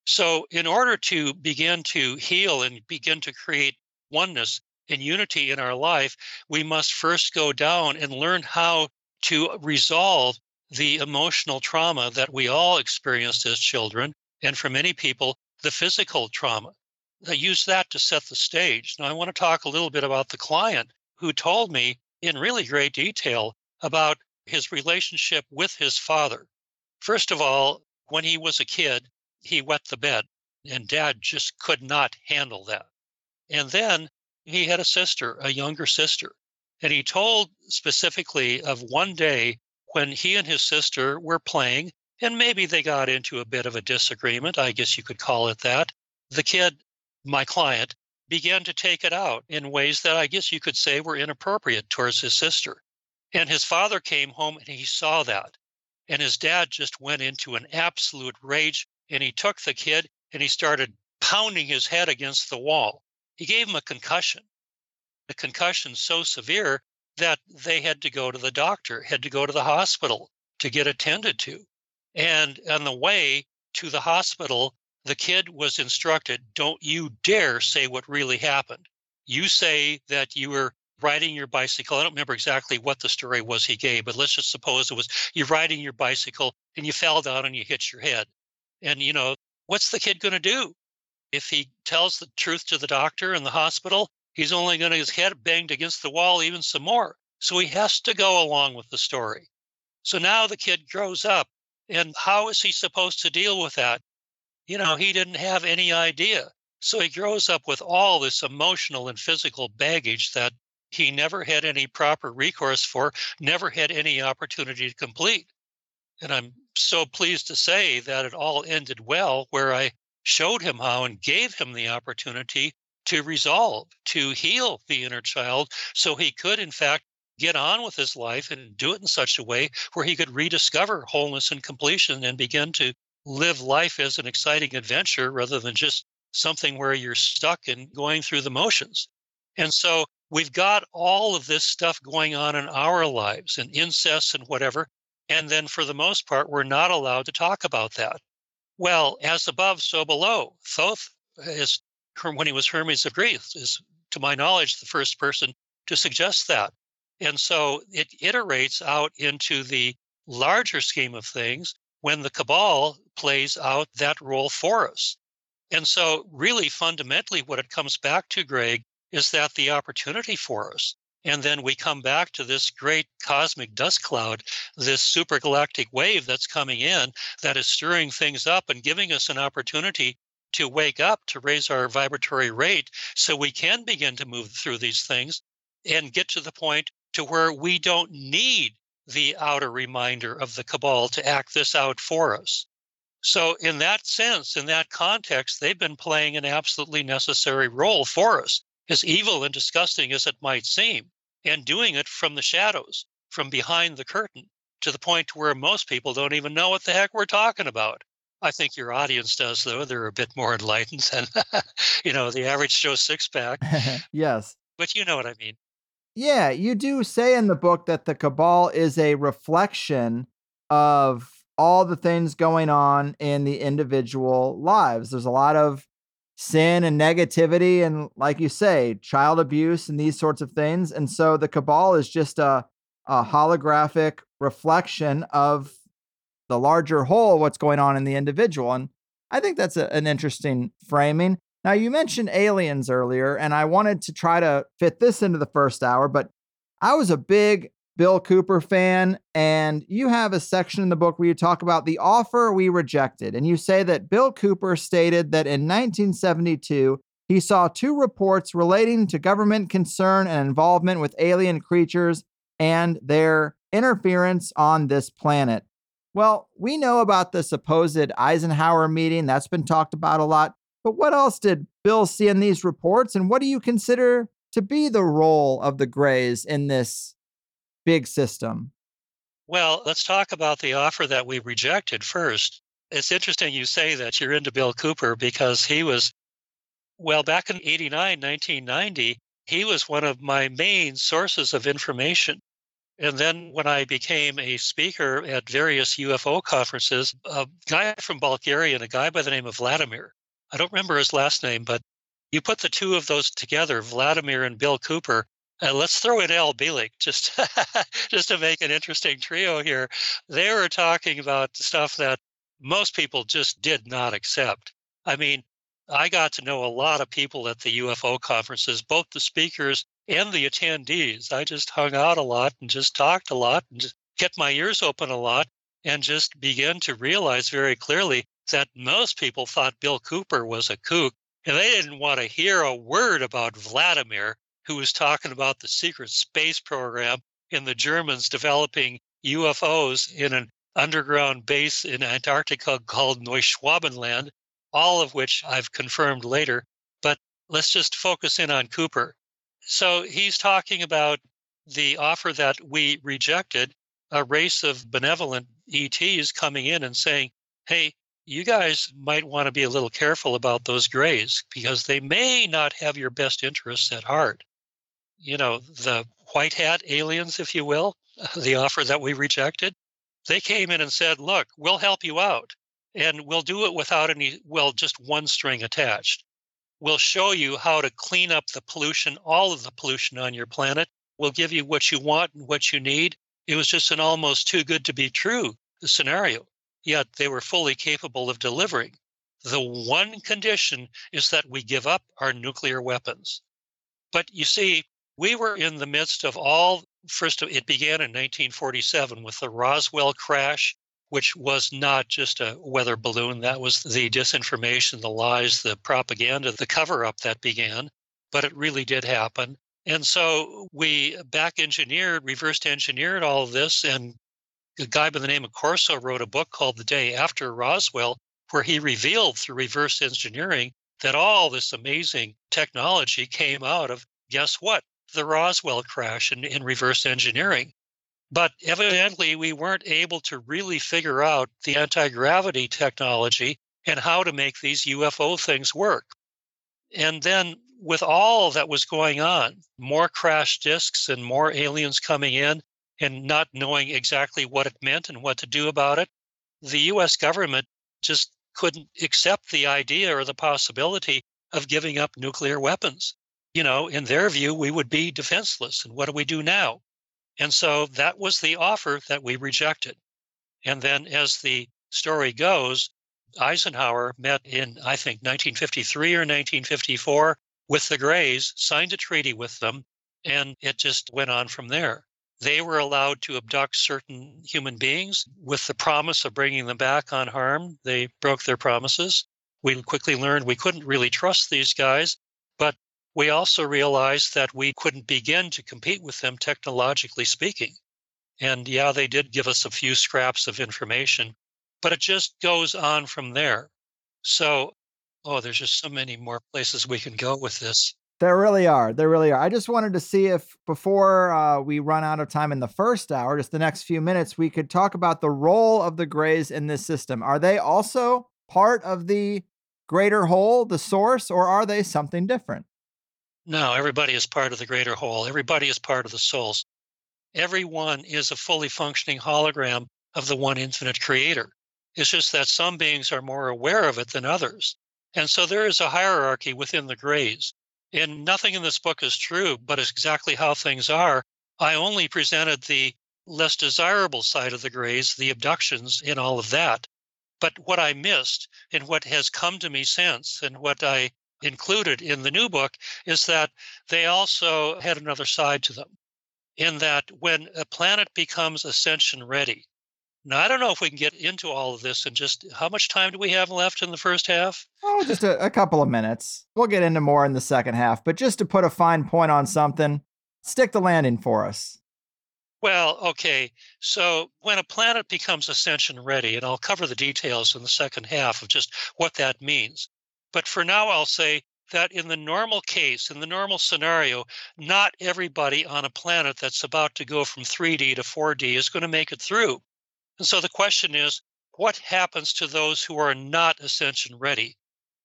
So, in order to begin to heal and begin to create oneness, and unity in our life, we must first go down and learn how to resolve the emotional trauma that we all experienced as children, and for many people, the physical trauma. I use that to set the stage. Now, I want to talk a little bit about the client who told me in really great detail about his relationship with his father. First of all, when he was a kid, he wet the bed, and dad just could not handle that. And then he had a sister, a younger sister. And he told specifically of one day when he and his sister were playing and maybe they got into a bit of a disagreement. I guess you could call it that. The kid, my client, began to take it out in ways that I guess you could say were inappropriate towards his sister. And his father came home and he saw that. And his dad just went into an absolute rage and he took the kid and he started pounding his head against the wall. He gave him a concussion. The concussion so severe that they had to go to the doctor, had to go to the hospital to get attended to. And on the way to the hospital, the kid was instructed don't you dare say what really happened. You say that you were riding your bicycle. I don't remember exactly what the story was he gave, but let's just suppose it was you're riding your bicycle and you fell down and you hit your head. And, you know, what's the kid going to do? If he tells the truth to the doctor in the hospital, he's only going to his head banged against the wall even some more. So he has to go along with the story. So now the kid grows up. And how is he supposed to deal with that? You know, he didn't have any idea. So he grows up with all this emotional and physical baggage that he never had any proper recourse for, never had any opportunity to complete. And I'm so pleased to say that it all ended well, where I showed him how and gave him the opportunity to resolve, to heal the inner child so he could, in fact, get on with his life and do it in such a way where he could rediscover wholeness and completion and begin to live life as an exciting adventure rather than just something where you're stuck and going through the motions. And so we've got all of this stuff going on in our lives and incest and whatever. And then for the most part, we're not allowed to talk about that. Well, as above, so below. Thoth is when he was Hermes of Greece, is to my knowledge the first person to suggest that. And so it iterates out into the larger scheme of things when the cabal plays out that role for us. And so, really, fundamentally, what it comes back to, Greg, is that the opportunity for us. And then we come back to this great cosmic dust cloud, this supergalactic wave that's coming in that is stirring things up and giving us an opportunity to wake up, to raise our vibratory rate so we can begin to move through these things and get to the point to where we don't need the outer reminder of the cabal to act this out for us. So, in that sense, in that context, they've been playing an absolutely necessary role for us, as evil and disgusting as it might seem, and doing it from the shadows, from behind the curtain, to the point where most people don't even know what the heck we're talking about. I think your audience does, though. They're a bit more enlightened than, you know, the average Joe six pack. yes. But you know what I mean. Yeah, you do say in the book that the cabal is a reflection of all the things going on in the individual lives. There's a lot of sin and negativity and like you say, child abuse and these sorts of things. And so the cabal is just a a holographic reflection of the larger whole what's going on in the individual and I think that's a, an interesting framing. Now, you mentioned aliens earlier, and I wanted to try to fit this into the first hour, but I was a big Bill Cooper fan, and you have a section in the book where you talk about the offer we rejected. And you say that Bill Cooper stated that in 1972, he saw two reports relating to government concern and involvement with alien creatures and their interference on this planet. Well, we know about the supposed Eisenhower meeting, that's been talked about a lot. But what else did Bill see in these reports, and what do you consider to be the role of the Greys in this big system? Well, let's talk about the offer that we rejected first. It's interesting you say that you're into Bill Cooper because he was, well, back in 89, 1990, he was one of my main sources of information. And then when I became a speaker at various UFO conferences, a guy from Bulgaria and a guy by the name of Vladimir I don't remember his last name, but you put the two of those together, Vladimir and Bill Cooper, and let's throw in Al Bielek just just to make an interesting trio here. They were talking about stuff that most people just did not accept. I mean, I got to know a lot of people at the UFO conferences, both the speakers and the attendees. I just hung out a lot and just talked a lot and just kept my ears open a lot and just began to realize very clearly that most people thought Bill Cooper was a kook, and they didn't want to hear a word about Vladimir, who was talking about the secret space program and the Germans developing UFOs in an underground base in Antarctica called Neuschwabenland, all of which I've confirmed later. But let's just focus in on Cooper. So he's talking about the offer that we rejected, a race of benevolent ETs coming in and saying, hey, you guys might want to be a little careful about those grays because they may not have your best interests at heart. You know, the white hat aliens, if you will, the offer that we rejected, they came in and said, look, we'll help you out and we'll do it without any, well, just one string attached. We'll show you how to clean up the pollution, all of the pollution on your planet. We'll give you what you want and what you need. It was just an almost too good to be true scenario, yet they were fully capable of delivering. The one condition is that we give up our nuclear weapons. But you see, we were in the midst of all first it began in 1947 with the Roswell crash which was not just a weather balloon. That was the disinformation, the lies, the propaganda, the cover up that began. But it really did happen. And so we back engineered, reversed engineered all of this. And a guy by the name of Corso wrote a book called The Day After Roswell, where he revealed through reverse engineering that all this amazing technology came out of guess what? The Roswell crash in, in reverse engineering. But evidently, we weren't able to really figure out the anti gravity technology and how to make these UFO things work. And then, with all that was going on, more crash disks and more aliens coming in and not knowing exactly what it meant and what to do about it, the US government just couldn't accept the idea or the possibility of giving up nuclear weapons. You know, in their view, we would be defenseless. And what do we do now? And so that was the offer that we rejected. And then, as the story goes, Eisenhower met in, I think, 1953 or 1954 with the Greys, signed a treaty with them, and it just went on from there. They were allowed to abduct certain human beings with the promise of bringing them back unharmed. They broke their promises. We quickly learned we couldn't really trust these guys, but we also realized that we couldn't begin to compete with them technologically speaking. And yeah, they did give us a few scraps of information, but it just goes on from there. So, oh, there's just so many more places we can go with this. There really are. There really are. I just wanted to see if before uh, we run out of time in the first hour, just the next few minutes, we could talk about the role of the Greys in this system. Are they also part of the greater whole, the source, or are they something different? No, everybody is part of the greater whole. Everybody is part of the souls. Everyone is a fully functioning hologram of the one infinite creator. It's just that some beings are more aware of it than others. And so there is a hierarchy within the grays. And nothing in this book is true, but it's exactly how things are. I only presented the less desirable side of the grays, the abductions and all of that. But what I missed and what has come to me since, and what I included in the new book is that they also had another side to them in that when a planet becomes ascension ready now i don't know if we can get into all of this and just how much time do we have left in the first half oh just a, a couple of minutes we'll get into more in the second half but just to put a fine point on something stick the landing for us well, okay. So when a planet becomes ascension ready, and I'll cover the details in the second half of just what that means. But for now, I'll say that in the normal case, in the normal scenario, not everybody on a planet that's about to go from 3D to 4D is going to make it through. And so the question is what happens to those who are not ascension ready?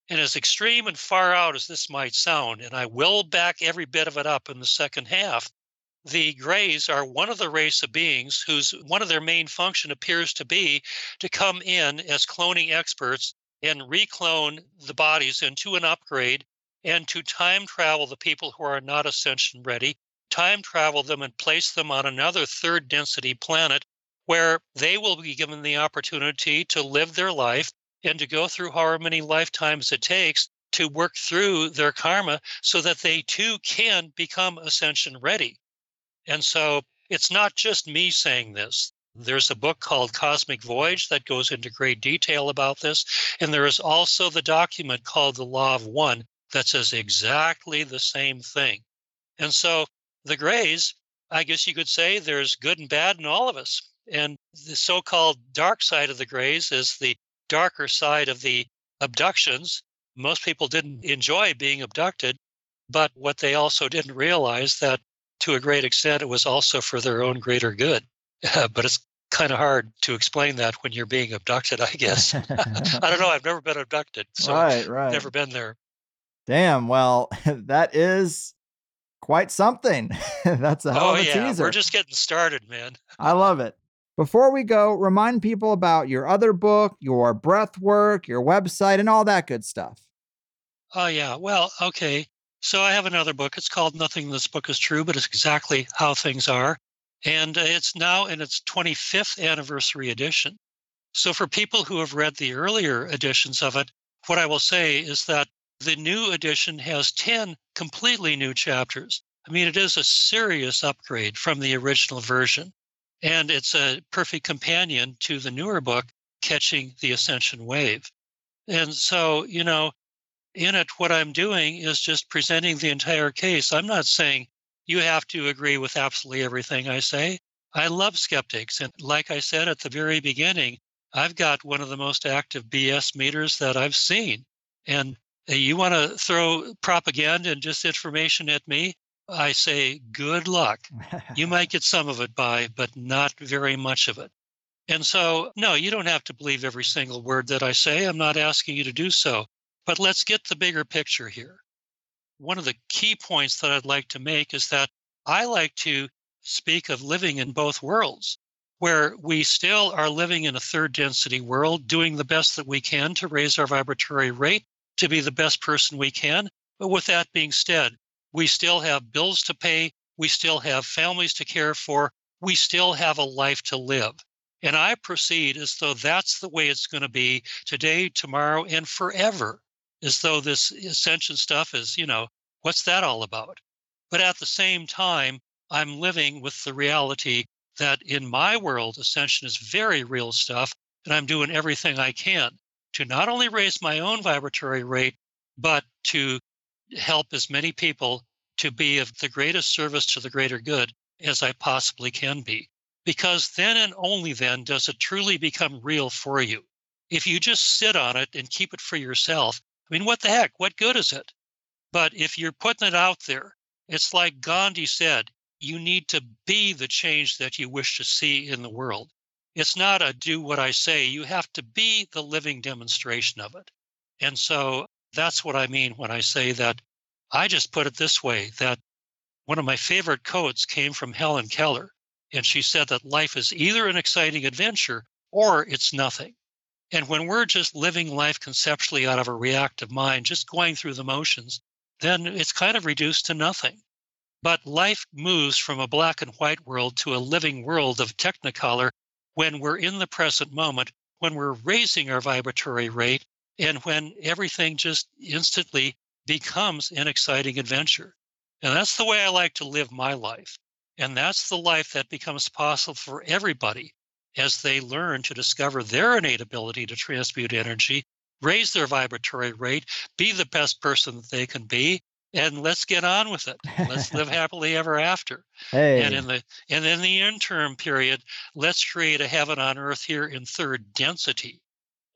And as extreme and far out as this might sound, and I will back every bit of it up in the second half, the Greys are one of the race of beings whose one of their main function appears to be to come in as cloning experts and reclone the bodies into an upgrade and to time travel the people who are not ascension ready, time travel them and place them on another third density planet where they will be given the opportunity to live their life and to go through however many lifetimes it takes to work through their karma so that they too can become ascension ready. And so it's not just me saying this. There's a book called Cosmic Voyage that goes into great detail about this. And there is also the document called The Law of One that says exactly the same thing. And so the Greys, I guess you could say there's good and bad in all of us. And the so called dark side of the grays is the darker side of the abductions. Most people didn't enjoy being abducted, but what they also didn't realize that to a great extent it was also for their own greater good. but it's kind of hard to explain that when you're being abducted, I guess. I don't know. I've never been abducted. So right, right. Never been there. Damn. Well, that is quite something. That's a hell oh, of a yeah. teaser. We're just getting started, man. I love it. Before we go, remind people about your other book, your breath work, your website, and all that good stuff. Oh, yeah. Well, okay. So I have another book. It's called Nothing This Book is True, but it's exactly how things are. And uh, it's now in its 25th anniversary edition. So for people who have read the earlier editions of it, what I will say is that the new edition has 10 completely new chapters. I mean, it is a serious upgrade from the original version. And it's a perfect companion to the newer book, Catching the Ascension Wave. And so, you know, in it, what I'm doing is just presenting the entire case. I'm not saying you have to agree with absolutely everything I say. I love skeptics. And like I said at the very beginning, I've got one of the most active BS meters that I've seen. And uh, you want to throw propaganda and disinformation at me? I say, good luck. you might get some of it by, but not very much of it. And so, no, you don't have to believe every single word that I say. I'm not asking you to do so. But let's get the bigger picture here. One of the key points that I'd like to make is that I like to speak of living in both worlds, where we still are living in a third density world, doing the best that we can to raise our vibratory rate, to be the best person we can. But with that being said, we still have bills to pay. We still have families to care for. We still have a life to live. And I proceed as though that's the way it's going to be today, tomorrow, and forever, as though this ascension stuff is, you know, what's that all about? But at the same time, I'm living with the reality that in my world, ascension is very real stuff. And I'm doing everything I can to not only raise my own vibratory rate, but to help as many people to be of the greatest service to the greater good as I possibly can be. Because then and only then does it truly become real for you. If you just sit on it and keep it for yourself, I mean, what the heck? What good is it? But if you're putting it out there, it's like Gandhi said you need to be the change that you wish to see in the world. It's not a do what I say, you have to be the living demonstration of it. And so that's what I mean when I say that I just put it this way that one of my favorite quotes came from Helen Keller. And she said that life is either an exciting adventure or it's nothing. And when we're just living life conceptually out of a reactive mind, just going through the motions, then it's kind of reduced to nothing. But life moves from a black and white world to a living world of technicolor when we're in the present moment, when we're raising our vibratory rate, and when everything just instantly becomes an exciting adventure. And that's the way I like to live my life. And that's the life that becomes possible for everybody as they learn to discover their innate ability to transmute energy, raise their vibratory rate, be the best person that they can be, and let's get on with it. Let's live happily ever after. Hey. And in the and in the interim period, let's create a heaven on earth here in third density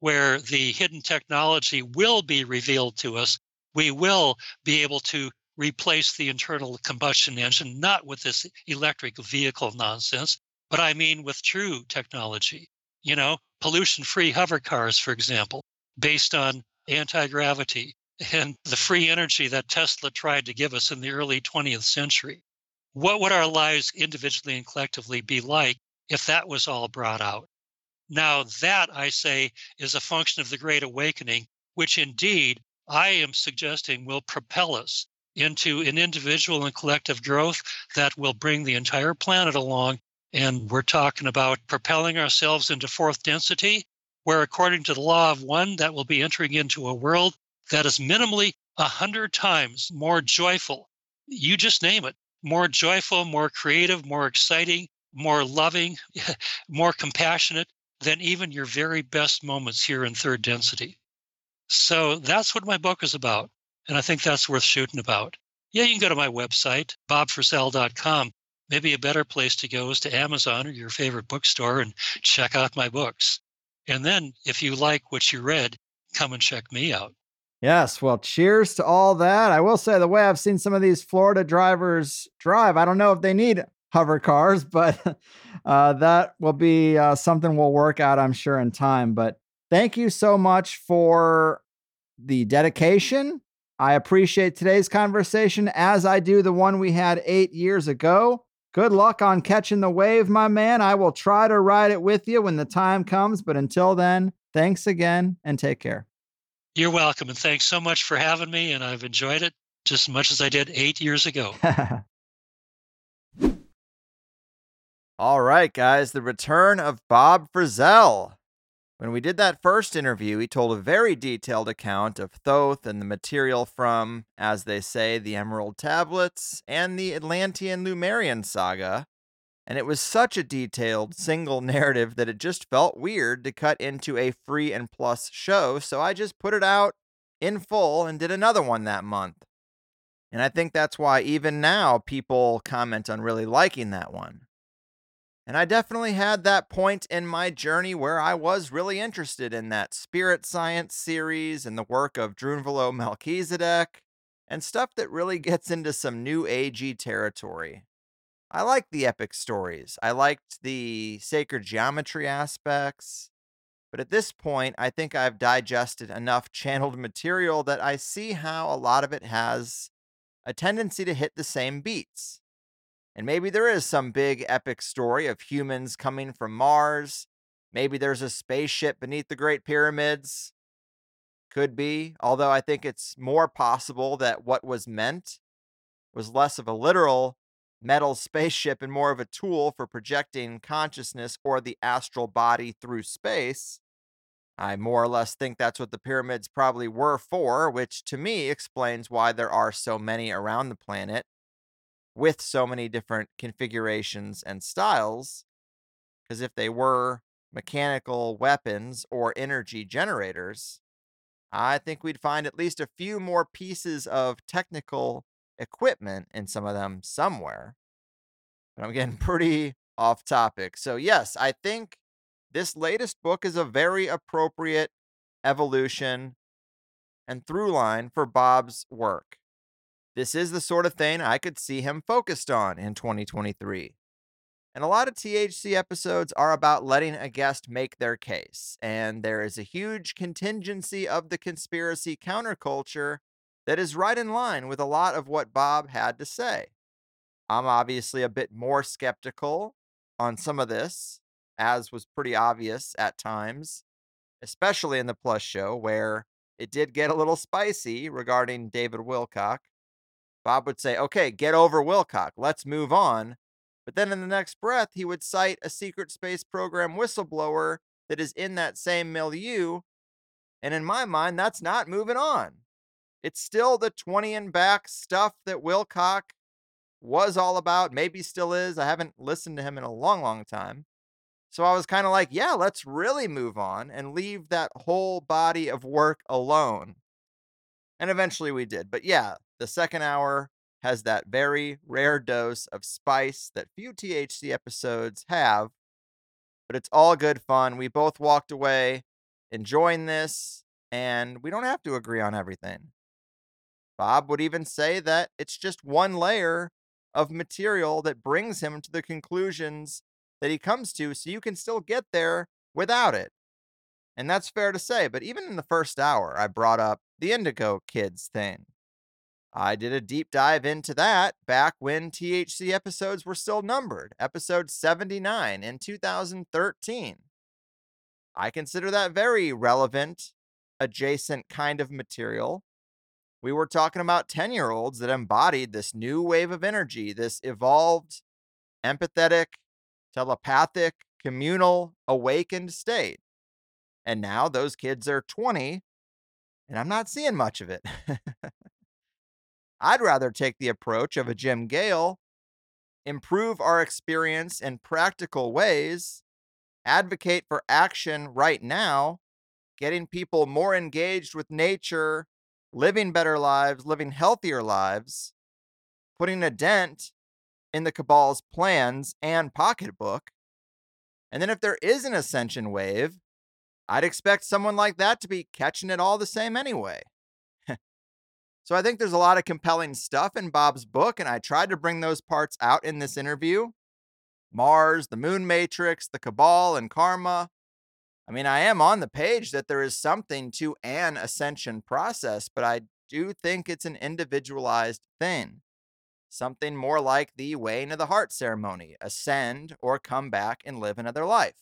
where the hidden technology will be revealed to us. We will be able to replace the internal combustion engine, not with this electric vehicle nonsense, but I mean with true technology. You know, pollution free hover cars, for example, based on anti gravity and the free energy that Tesla tried to give us in the early 20th century. What would our lives individually and collectively be like if that was all brought out? Now, that I say is a function of the Great Awakening, which indeed I am suggesting will propel us into an individual and collective growth that will bring the entire planet along. And we're talking about propelling ourselves into fourth density, where according to the law of one, that will be entering into a world that is minimally a hundred times more joyful. You just name it more joyful, more creative, more exciting, more loving, more compassionate, than even your very best moments here in third density. So that's what my book is about. And I think that's worth shooting about. Yeah, you can go to my website, bobfrissell.com. maybe a better place to go is to Amazon or your favorite bookstore and check out my books. And then if you like what you read, come and check me out. Yes, well, cheers to all that. I will say the way I've seen some of these Florida drivers drive, I don't know if they need hover cars, but uh, that will be uh, something we'll work out, I'm sure, in time. But thank you so much for the dedication. I appreciate today's conversation as I do the one we had eight years ago. Good luck on catching the wave, my man. I will try to ride it with you when the time comes. But until then, thanks again and take care. You're welcome. And thanks so much for having me. And I've enjoyed it just as much as I did eight years ago. All right, guys, the return of Bob Frissell. When we did that first interview, he told a very detailed account of Thoth and the material from, as they say, the Emerald Tablets and the Atlantean Lemurian saga. And it was such a detailed single narrative that it just felt weird to cut into a free and plus show, so I just put it out in full and did another one that month. And I think that's why even now people comment on really liking that one. And I definitely had that point in my journey where I was really interested in that spirit science series and the work of Drunvalo Melchizedek and stuff that really gets into some new agey territory. I liked the epic stories. I liked the sacred geometry aspects. But at this point, I think I've digested enough channeled material that I see how a lot of it has a tendency to hit the same beats. And maybe there is some big epic story of humans coming from Mars. Maybe there's a spaceship beneath the Great Pyramids. Could be, although I think it's more possible that what was meant was less of a literal metal spaceship and more of a tool for projecting consciousness or the astral body through space. I more or less think that's what the pyramids probably were for, which to me explains why there are so many around the planet with so many different configurations and styles. Because if they were mechanical weapons or energy generators, I think we'd find at least a few more pieces of technical equipment in some of them somewhere. But I'm getting pretty off topic. So, yes, I think this latest book is a very appropriate evolution and through line for Bob's work. This is the sort of thing I could see him focused on in 2023. And a lot of THC episodes are about letting a guest make their case. And there is a huge contingency of the conspiracy counterculture that is right in line with a lot of what Bob had to say. I'm obviously a bit more skeptical on some of this, as was pretty obvious at times, especially in the Plus show, where it did get a little spicy regarding David Wilcock. Bob would say, okay, get over Wilcock. Let's move on. But then in the next breath, he would cite a secret space program whistleblower that is in that same milieu. And in my mind, that's not moving on. It's still the 20 and back stuff that Wilcock was all about, maybe still is. I haven't listened to him in a long, long time. So I was kind of like, yeah, let's really move on and leave that whole body of work alone. And eventually we did. But yeah, the second hour has that very rare dose of spice that few THC episodes have, but it's all good fun. We both walked away enjoying this, and we don't have to agree on everything. Bob would even say that it's just one layer of material that brings him to the conclusions that he comes to, so you can still get there without it. And that's fair to say, but even in the first hour, I brought up the Indigo Kids thing. I did a deep dive into that back when THC episodes were still numbered, episode 79 in 2013. I consider that very relevant, adjacent kind of material. We were talking about 10 year olds that embodied this new wave of energy, this evolved, empathetic, telepathic, communal, awakened state. And now those kids are 20, and I'm not seeing much of it. I'd rather take the approach of a Jim Gale, improve our experience in practical ways, advocate for action right now, getting people more engaged with nature, living better lives, living healthier lives, putting a dent in the Cabal's plans and pocketbook. And then if there is an ascension wave, I'd expect someone like that to be catching it all the same anyway. So I think there's a lot of compelling stuff in Bob's book, and I tried to bring those parts out in this interview Mars, the Moon Matrix, the Cabal, and Karma. I mean, I am on the page that there is something to an ascension process, but I do think it's an individualized thing. Something more like the weighing of the heart ceremony ascend or come back and live another life.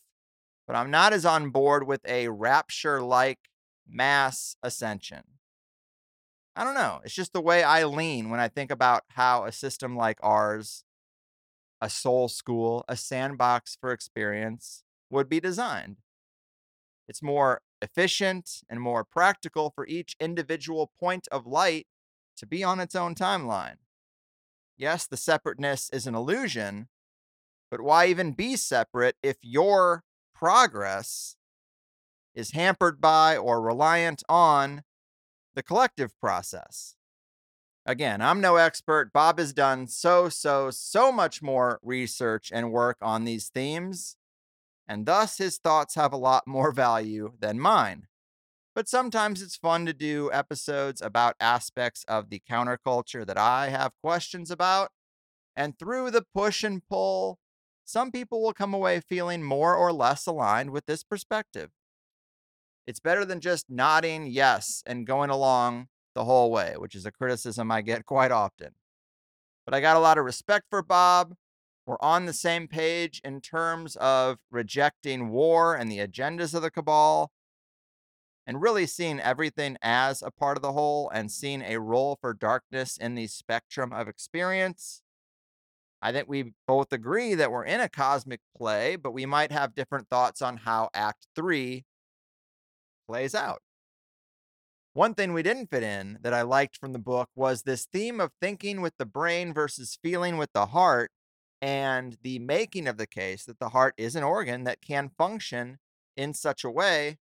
But I'm not as on board with a rapture like mass ascension. I don't know. It's just the way I lean when I think about how a system like ours, a soul school, a sandbox for experience, would be designed. It's more efficient and more practical for each individual point of light to be on its own timeline. Yes, the separateness is an illusion, but why even be separate if your progress is hampered by or reliant on the collective process? Again, I'm no expert. Bob has done so, so, so much more research and work on these themes and thus his thoughts have a lot more value than mine. But sometimes it's fun to do episodes about aspects of the counterculture that I have questions about. And through the push and pull, some people will come away feeling more or less aligned with this perspective. It's better than just nodding yes and going along the whole way, which is a criticism I get quite often. But I got a lot of respect for Bob we're on the same page in terms of rejecting war and the agendas of the cabal and really seeing everything as a part of the whole and seeing a role for darkness in the spectrum of experience. I think we both agree that we're in a cosmic play, but we might have different thoughts on how Act 3 plays out. One thing we didn't fit in that I liked from the book was this theme of thinking with the brain versus feeling with the heart and the making of the case that the heart is an organ that can function in such a way.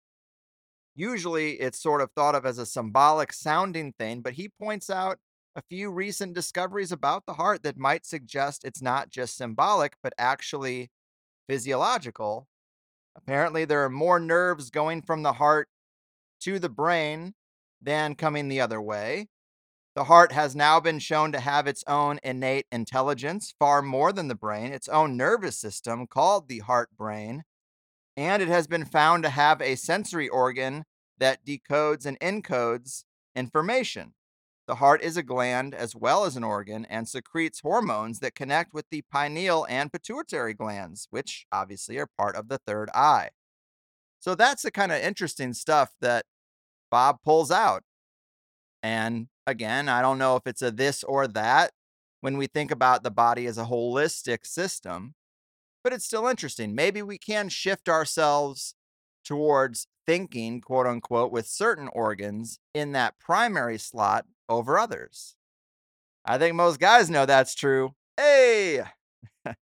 Usually it's sort of thought of as a symbolic sounding thing, but he points out a few recent discoveries about the heart that might suggest it's not just symbolic, but actually physiological. Apparently, there are more nerves going from the heart to the brain than coming the other way. The heart has now been shown to have its own innate intelligence, far more than the brain, its own nervous system called the heart brain. And it has been found to have a sensory organ that decodes and encodes information. The heart is a gland as well as an organ and secretes hormones that connect with the pineal and pituitary glands, which obviously are part of the third eye. So that's the kind of interesting stuff that Bob pulls out. And again, I don't know if it's a this or that when we think about the body as a holistic system, but it's still interesting. Maybe we can shift ourselves towards thinking, quote unquote, with certain organs in that primary slot over others. I think most guys know that's true. Hey!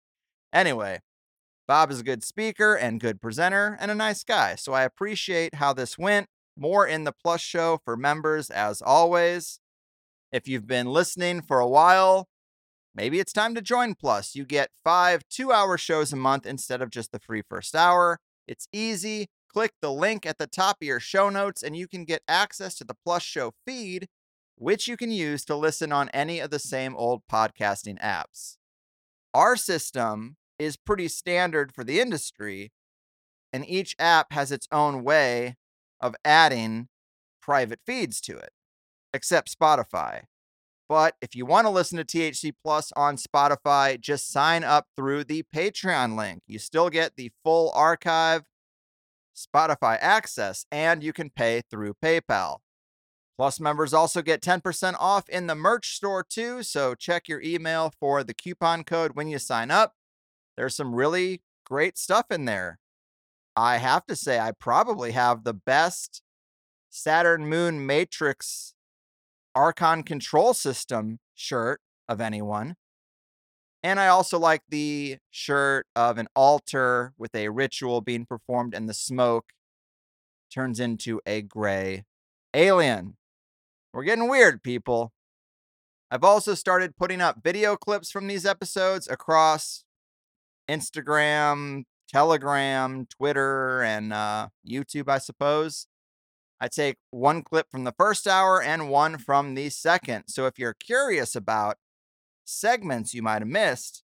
anyway, Bob is a good speaker and good presenter and a nice guy, so I appreciate how this went. More in the Plus show for members as always. If you've been listening for a while, maybe it's time to join Plus. You get five two hour shows a month instead of just the free first hour. It's easy. Click the link at the top of your show notes, and you can get access to the Plus show feed, which you can use to listen on any of the same old podcasting apps. Our system is pretty standard for the industry, and each app has its own way of adding private feeds to it except Spotify. But if you want to listen to THC Plus on Spotify, just sign up through the Patreon link. You still get the full archive, Spotify access, and you can pay through PayPal. Plus members also get 10% off in the merch store too, so check your email for the coupon code when you sign up. There's some really great stuff in there. I have to say, I probably have the best Saturn Moon Matrix Archon Control System shirt of anyone. And I also like the shirt of an altar with a ritual being performed, and the smoke turns into a gray alien. We're getting weird, people. I've also started putting up video clips from these episodes across Instagram, Telegram, Twitter, and uh, YouTube, I suppose. I take one clip from the first hour and one from the second. So if you're curious about segments you might have missed,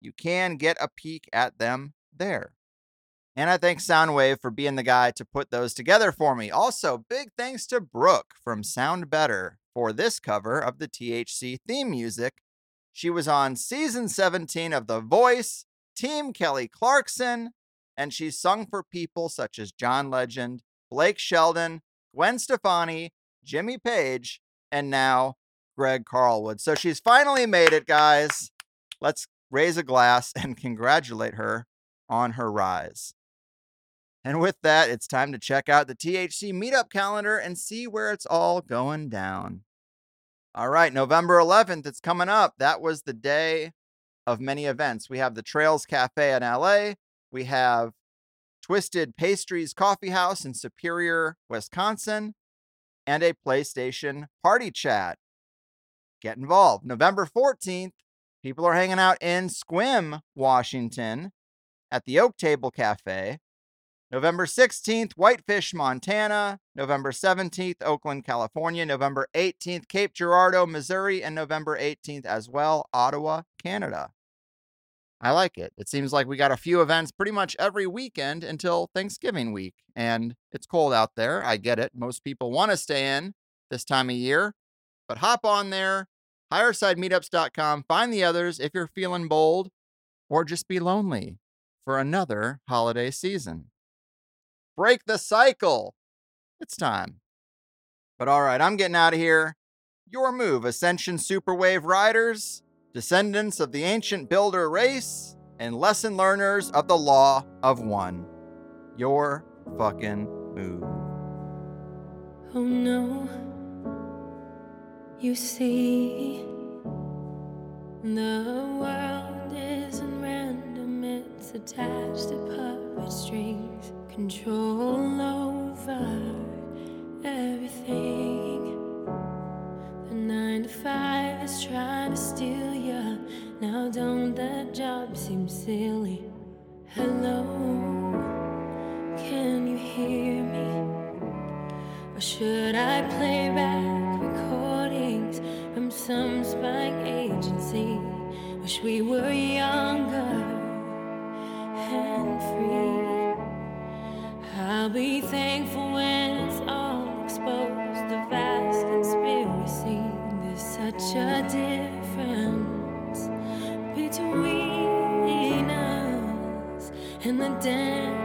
you can get a peek at them there. And I thank Soundwave for being the guy to put those together for me. Also, big thanks to Brooke from SoundBetter for this cover of the THC theme music. She was on season 17 of The Voice, Team Kelly Clarkson, and she's sung for people such as John Legend, Blake Shelton, Gwen Stefani, Jimmy Page, and now Greg Carlwood. So she's finally made it, guys. Let's raise a glass and congratulate her on her rise. And with that, it's time to check out the THC meetup calendar and see where it's all going down. All right, November 11th, it's coming up. That was the day of many events. We have the Trails Cafe in LA. We have Twisted Pastries Coffee House in Superior, Wisconsin, and a PlayStation party chat. Get involved. November 14th, people are hanging out in Sequim, Washington at the Oak Table Cafe. November 16th, Whitefish, Montana. November 17th, Oakland, California. November 18th, Cape Girardeau, Missouri. And November 18th as well, Ottawa, Canada. I like it. It seems like we got a few events pretty much every weekend until Thanksgiving week. And it's cold out there. I get it. Most people want to stay in this time of year. But hop on there, highersidemeetups.com, find the others if you're feeling bold or just be lonely for another holiday season. Break the cycle. It's time. But all right, I'm getting out of here. Your move, Ascension Superwave Riders, descendants of the ancient builder race, and lesson learners of the law of one. Your fucking move. Oh no, you see, the world isn't random, it's attached to puppet strings, control over everything. The nine to five is trying to steal ya. Now, don't that job seem silly? Hello, can you hear me? Or should I play back recordings from some spy agency? Wish we were younger and free. I'll be thankful a difference between us and the damn